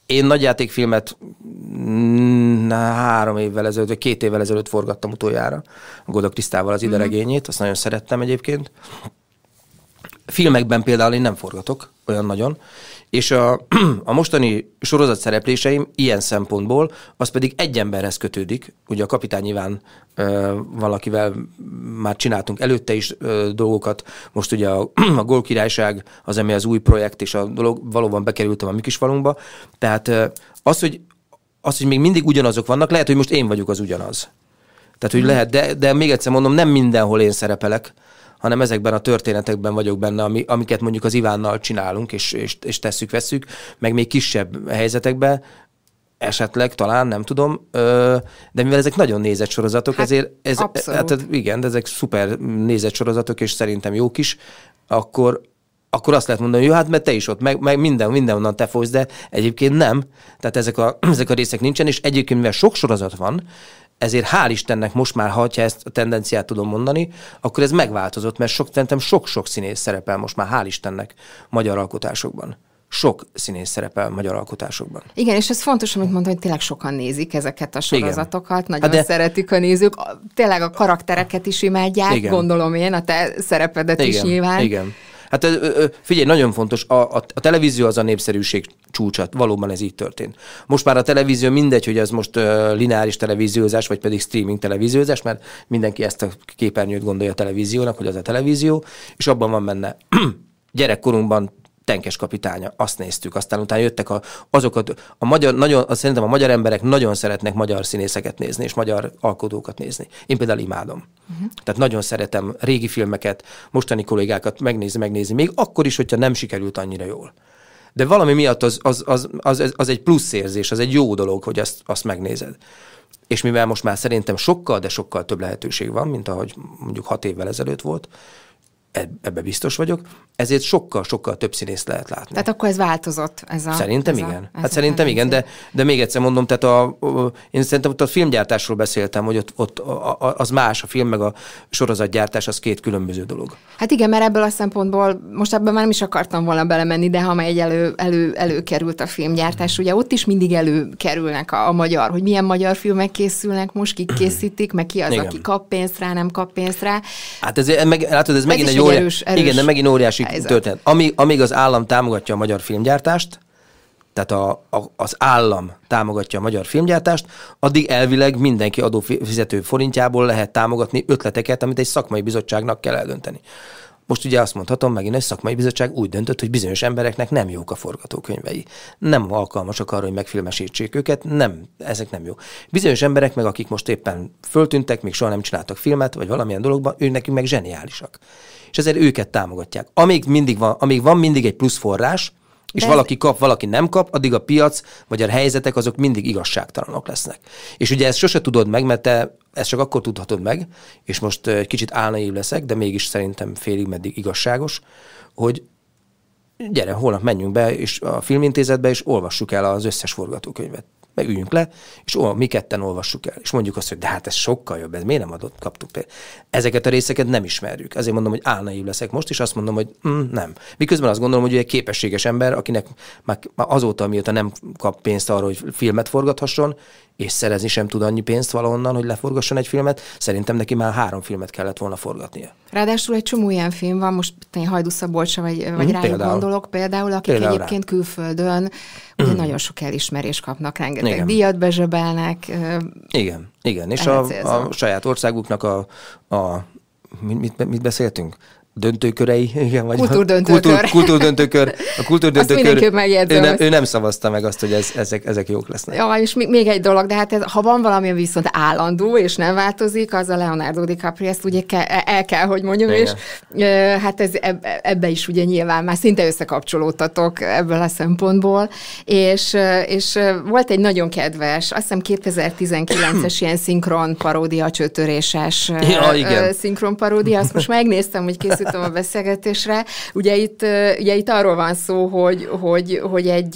Én nagyjátékfilmet mm, három évvel ezelőtt, vagy két évvel ezelőtt forgattam utoljára, a Goda Krisztával az ideregényét, azt nagyon szerettem egyébként. Filmekben például én nem forgatok olyan nagyon, és a, a mostani sorozat szerepléseim ilyen szempontból, az pedig egy emberhez kötődik. Ugye a kapitány nyilván ö, valakivel már csináltunk előtte is ö, dolgokat, most ugye a, a Gól Királyság az, ami az új projekt, és a dolog valóban bekerültem a mi kis falunkba. Tehát ö, az, hogy, az, hogy még mindig ugyanazok vannak, lehet, hogy most én vagyok az ugyanaz. Tehát, hogy mm. lehet, de, de még egyszer mondom, nem mindenhol én szerepelek, hanem ezekben a történetekben vagyok benne, ami, amiket mondjuk az Ivánnal csinálunk, és, és, és tesszük, veszük, meg még kisebb helyzetekben, esetleg, talán, nem tudom, de mivel ezek nagyon nézett sorozatok, hát, ezért ez, hát, igen, de ezek szuper nézett sorozatok, és szerintem jók is, akkor, akkor azt lehet mondani, hogy jó, hát mert te is ott, meg, meg minden, mindenonnan te fogsz, de egyébként nem. Tehát ezek a, ezek a részek nincsen, és egyébként, mivel sok sorozat van, ezért hál' Istennek most már, ha ezt a tendenciát tudom mondani, akkor ez megváltozott, mert sok, szerintem sok-sok színész szerepel most már, hál' Istennek, magyar alkotásokban sok színész szerepel magyar alkotásokban.
Igen, és ez fontos, amit mondtam, hogy tényleg sokan nézik ezeket a sorozatokat, Igen. nagyon hát de... szeretik a nézők, tényleg a karaktereket is imádják, Igen. gondolom én, a te szerepedet
Igen.
is nyilván.
Igen. Hát figyelj, nagyon fontos, a, a, a televízió az a népszerűség csúcsat, valóban ez így történt. Most már a televízió mindegy, hogy ez most uh, lineáris televíziózás, vagy pedig streaming televíziózás, mert mindenki ezt a képernyőt gondolja a televíziónak, hogy az a televízió, és abban van benne gyerekkorunkban tenkes kapitánya, azt néztük, aztán utána jöttek a, azokat, a magyar, nagyon, azt szerintem a magyar emberek nagyon szeretnek magyar színészeket nézni, és magyar alkotókat nézni. Én például imádom. Uh-huh. Tehát nagyon szeretem régi filmeket, mostani kollégákat megnézni, megnézni, még akkor is, hogyha nem sikerült annyira jól. De valami miatt az, az, az, az, az egy plusz érzés, az egy jó dolog, hogy azt, azt megnézed. És mivel most már szerintem sokkal, de sokkal több lehetőség van, mint ahogy mondjuk hat évvel ezelőtt volt, ebbe biztos vagyok, ezért sokkal-sokkal több színészt lehet látni.
Tehát akkor ez változott? Ez a,
szerintem
ez
igen. A, ez hát szerintem igen, de, de még egyszer mondom, tehát a, a, én szerintem ott a filmgyártásról beszéltem, hogy ott, ott a, a, az más, a film meg a sorozatgyártás, az két különböző dolog.
Hát igen, mert ebből a szempontból, most ebben már nem is akartam volna belemenni, de ha már egy elő, elő, előkerült a filmgyártás, ugye ott is mindig előkerülnek a, a magyar, hogy milyen magyar filmek készülnek most, kik készítik, meg ki az, igen. aki kap pénzt rá, nem kap pénzt rá.
Hát ez, meg, látod, ez, ez megint óriás, erős, erős, igen, de megint óriási helyzet. történet. Amíg, amíg az állam támogatja a magyar filmgyártást, tehát a, a, az állam támogatja a magyar filmgyártást, addig elvileg mindenki adófizető forintjából lehet támogatni ötleteket, amit egy szakmai bizottságnak kell eldönteni. Most ugye azt mondhatom, megint egy szakmai bizottság úgy döntött, hogy bizonyos embereknek nem jók a forgatókönyvei. Nem alkalmasak arra, hogy megfilmesítsék őket, nem, ezek nem jó. Bizonyos emberek meg, akik most éppen föltűntek, még soha nem csináltak filmet, vagy valamilyen dologban, ők nekünk meg zseniálisak. És ezért őket támogatják. Amíg, mindig van, amíg van mindig egy plusz forrás, és De valaki kap, valaki nem kap, addig a piac vagy a helyzetek azok mindig igazságtalanok lesznek. És ugye ezt sose tudod meg, mert te ezt csak akkor tudhatod meg, és most egy kicsit álnaív leszek, de mégis szerintem félig meddig igazságos, hogy gyere, holnap menjünk be és a filmintézetbe, és olvassuk el az összes forgatókönyvet meg üljünk le, és ó, mi ketten olvassuk el, és mondjuk azt, hogy de hát ez sokkal jobb, ez miért nem adott, kaptuk például. Ezeket a részeket nem ismerjük. Ezért mondom, hogy álnaív leszek most, és azt mondom, hogy mm, nem. Miközben azt gondolom, hogy egy képességes ember, akinek már azóta, mióta nem kap pénzt arra, hogy filmet forgathasson, és szerezni sem tud annyi pénzt valahonnan, hogy leforgasson egy filmet, szerintem neki már három filmet kellett volna forgatnia.
Ráadásul egy csomó ilyen film van, most én Hajdu Szabolcsa vagy, vagy mm, rájuk például. gondolok például, akik például egyébként rá. külföldön ugye mm. nagyon sok elismerést kapnak, rengeteg igen. díjat bezsebelnek.
Igen, igen, és a, a saját országuknak a, a mit, mit beszéltünk? Döntőkörei, igen, vagy
kultúrdöntőkör.
Kultúr, kultúrdöntőkör. A kultúrdöntőkör, ő, nem, ő nem szavazta meg azt, hogy ez, ezek, ezek jók lesznek.
Ja, és még, még egy dolog, de hát ez, ha van valami viszont állandó, és nem változik, az a Leonardo DiCaprio, ezt ugye ke, el kell, hogy mondjam, igen. és hát ez ebbe is ugye nyilván már szinte összekapcsolódtatok ebből a szempontból, és, és volt egy nagyon kedves, azt hiszem 2019-es ilyen szinkron paródia, csőtöréses ja, igen. szinkron paródia, azt most megnéztem, hogy készült készültem a beszélgetésre. Ugye itt, ugye itt arról van szó, hogy, hogy, hogy egy,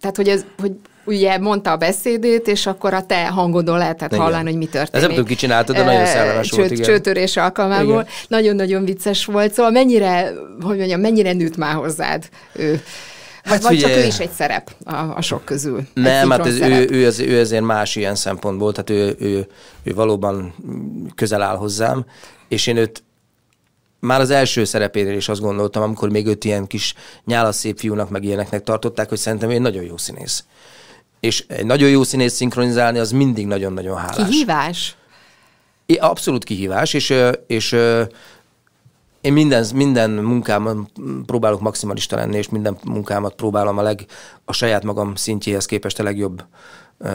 tehát hogy, ez, hogy ugye mondta a beszédét, és akkor a te hangodon lehetett igen. hallani, hogy mi történik. Ez
nem tudom, ki csinálta, de nagyon szellemes Csőt, volt,
igen. Csőtörés alkalmából. Nagyon-nagyon vicces volt. Szóval mennyire, hogy mondjam, mennyire nőtt már hozzád ő? Hát vagy figyelj, csak ő is egy szerep a, a sok közül.
Nem, hát ez, ő, ő, az, ő azért más ilyen szempontból, tehát ő, ő, ő valóban közel áll hozzám, és én őt már az első szerepénél is azt gondoltam, amikor még őt ilyen kis nyálas szép fiúnak, meg ilyeneknek tartották, hogy szerintem egy nagyon jó színész. És egy nagyon jó színész szinkronizálni, az mindig nagyon-nagyon hálás.
Kihívás?
É, abszolút kihívás, és, és én minden, minden munkámat próbálok maximalista lenni, és minden munkámat próbálom a, leg, a saját magam szintjéhez képest a legjobb uh,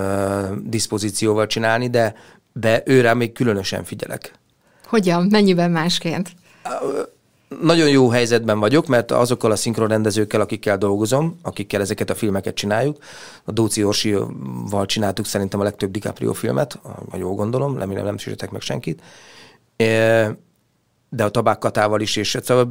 diszpozícióval csinálni, de, de őre még különösen figyelek.
Hogyan? Mennyiben másként?
Nagyon jó helyzetben vagyok, mert azokkal a szinkronrendezőkkel, akikkel dolgozom, akikkel ezeket a filmeket csináljuk, a Dóci Orsival csináltuk szerintem a legtöbb DiCaprio filmet, ha jól gondolom, remélem nem sértek meg senkit, de a tabákkatával is, és szóval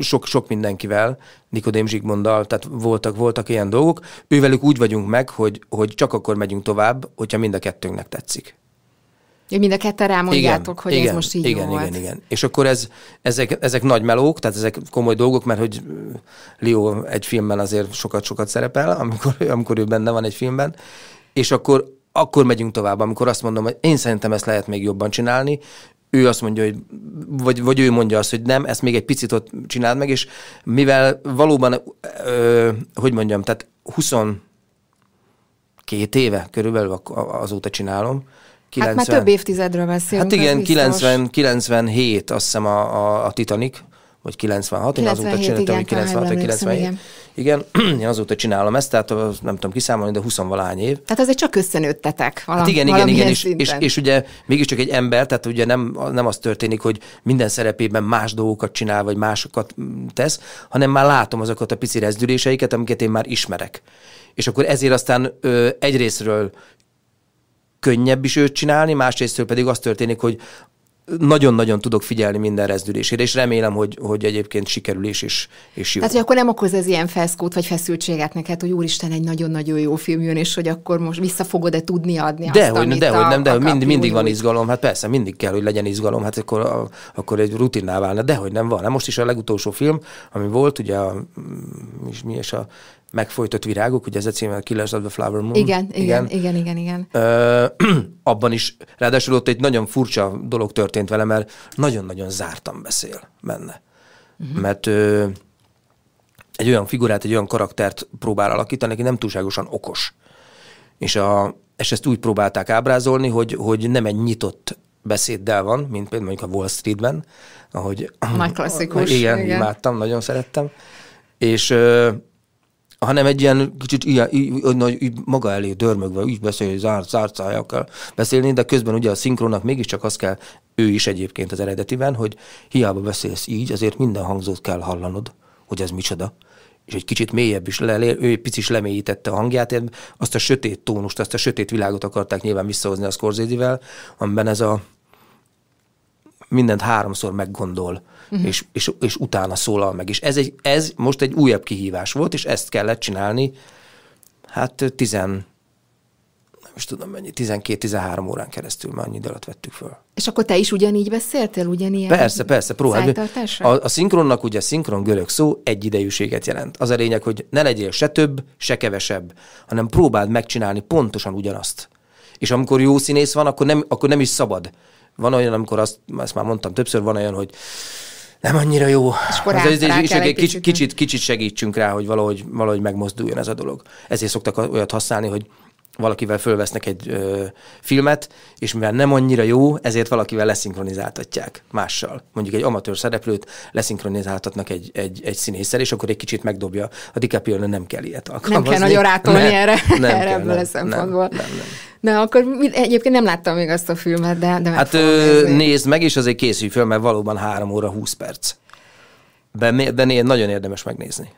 sok, sok mindenkivel, Nikodém Zsigmonddal, tehát voltak, voltak ilyen dolgok. Ővelük úgy vagyunk meg, hogy, hogy csak akkor megyünk tovább, hogyha mind a kettőnknek tetszik.
Ja, mind a ketten rámondjátok, igen, hogy igen, ez most így
igen,
jó
igen, volt. Igen, És akkor ez, ezek, ezek nagy melók, tehát ezek komoly dolgok, mert hogy Leo egy filmben azért sokat-sokat szerepel, amikor, amikor ő benne van egy filmben, és akkor akkor megyünk tovább, amikor azt mondom, hogy én szerintem ezt lehet még jobban csinálni, ő azt mondja, hogy, vagy, vagy ő mondja azt, hogy nem, ezt még egy picit ott csináld meg, és mivel valóban, ö, hogy mondjam, tehát 22 éve körülbelül azóta csinálom,
90, hát már több évtizedről beszélünk.
Hát igen, 90, 97 azt hiszem a, a, a Titanic, vagy 96, 97, én azóta csináltam, hogy 96 vagy 97. Igen. igen, én azóta csinálom ezt, tehát nem tudom kiszámolni, de 20 valány év.
Tehát azért csak összenőttetek
valam, hát igen, igen, igen, és, és, és, ugye mégiscsak egy ember, tehát ugye nem, nem az történik, hogy minden szerepében más dolgokat csinál, vagy másokat tesz, hanem már látom azokat a pici rezdüléseiket, amiket én már ismerek. És akkor ezért aztán ö, egyrésztről könnyebb is őt csinálni, másrésztől pedig az történik, hogy nagyon-nagyon tudok figyelni minden rezdülésére, és remélem, hogy, hogy egyébként sikerül is, és, és jó.
Tehát, hogy akkor nem okoz ez ilyen feszkót, vagy feszültséget neked, hogy úristen, egy nagyon-nagyon jó film jön, és hogy akkor most vissza fogod-e tudni adni
de
azt,
hogy, de hogy nem, de hogy mind, mindig van izgalom, hát persze, mindig kell, hogy legyen izgalom, hát akkor, a, akkor egy rutinná válna, de hogy nem van. Hát most is a legutolsó film, ami volt, ugye a, mi is a megfojtott virágok, ugye ez a címe, a Killers of the Flower Moon.
Igen, igen, igen, igen, igen.
Ö, abban is, ráadásul ott egy nagyon furcsa dolog történt vele, mert nagyon-nagyon zártan beszél benne. Uh-huh. Mert ö, egy olyan figurát, egy olyan karaktert próbál alakítani, aki nem túlságosan okos. És, a, és ezt úgy próbálták ábrázolni, hogy, hogy nem egy nyitott beszéddel van, mint például mondjuk a Wall Streetben, ahogy...
Nagy klasszikus.
Igen, igen, imádtam, nagyon szerettem. És hanem egy ilyen kicsit ilyen, így, így maga elé dörmögve, úgy beszél, hogy zárt, zárt szájakkal beszélni, de közben ugye a szinkronnak mégiscsak az kell, ő is egyébként az eredetiben, hogy hiába beszélsz így, azért minden hangzót kell hallanod, hogy ez micsoda. És egy kicsit mélyebb is, le, ő egy picit is lemélyítette a hangját, azt a sötét tónust, azt a sötét világot akarták nyilván visszahozni a Scorsese-vel, amiben ez a mindent háromszor meggondol, uh-huh. és, és, és utána szólal meg. És ez, egy, ez most egy újabb kihívás volt, és ezt kellett csinálni, hát tizen, nem is tudom mennyi, 12-13 órán keresztül már annyi alatt vettük föl.
És akkor te is ugyanígy beszéltél, ugyanilyen
Persze, persze, próbálj. A, a szinkronnak ugye szinkron görög szó egyidejűséget jelent. Az a lényeg, hogy ne legyél se több, se kevesebb, hanem próbáld megcsinálni pontosan ugyanazt. És amikor jó színész van, akkor nem, akkor nem is szabad. Van olyan, amikor azt, ezt már mondtam többször, van olyan, hogy nem annyira jó.
És rá,
ez, rá és egy kicsit, kicsit, kicsit segítsünk rá, hogy valahogy, valahogy megmozduljon ez a dolog. Ezért szoktak olyat használni, hogy valakivel fölvesznek egy ö, filmet, és mivel nem annyira jó, ezért valakivel leszinkronizáltatják mással. Mondjuk egy amatőr szereplőt leszinkronizáltatnak egy, egy, egy színésszel, és akkor egy kicsit megdobja. A DiCaprio nem kell ilyet alkalmazni.
Nem kell nagyon rátolni ne, erre, nem erre kell, ebből nem, a szempontból. Nem, nem, nem. Na, akkor egyébként nem láttam még azt a filmet, de, de
Hát ö, nézd meg, és azért készülj föl, mert valóban 3 óra 20 perc. De, de nagyon érdemes megnézni.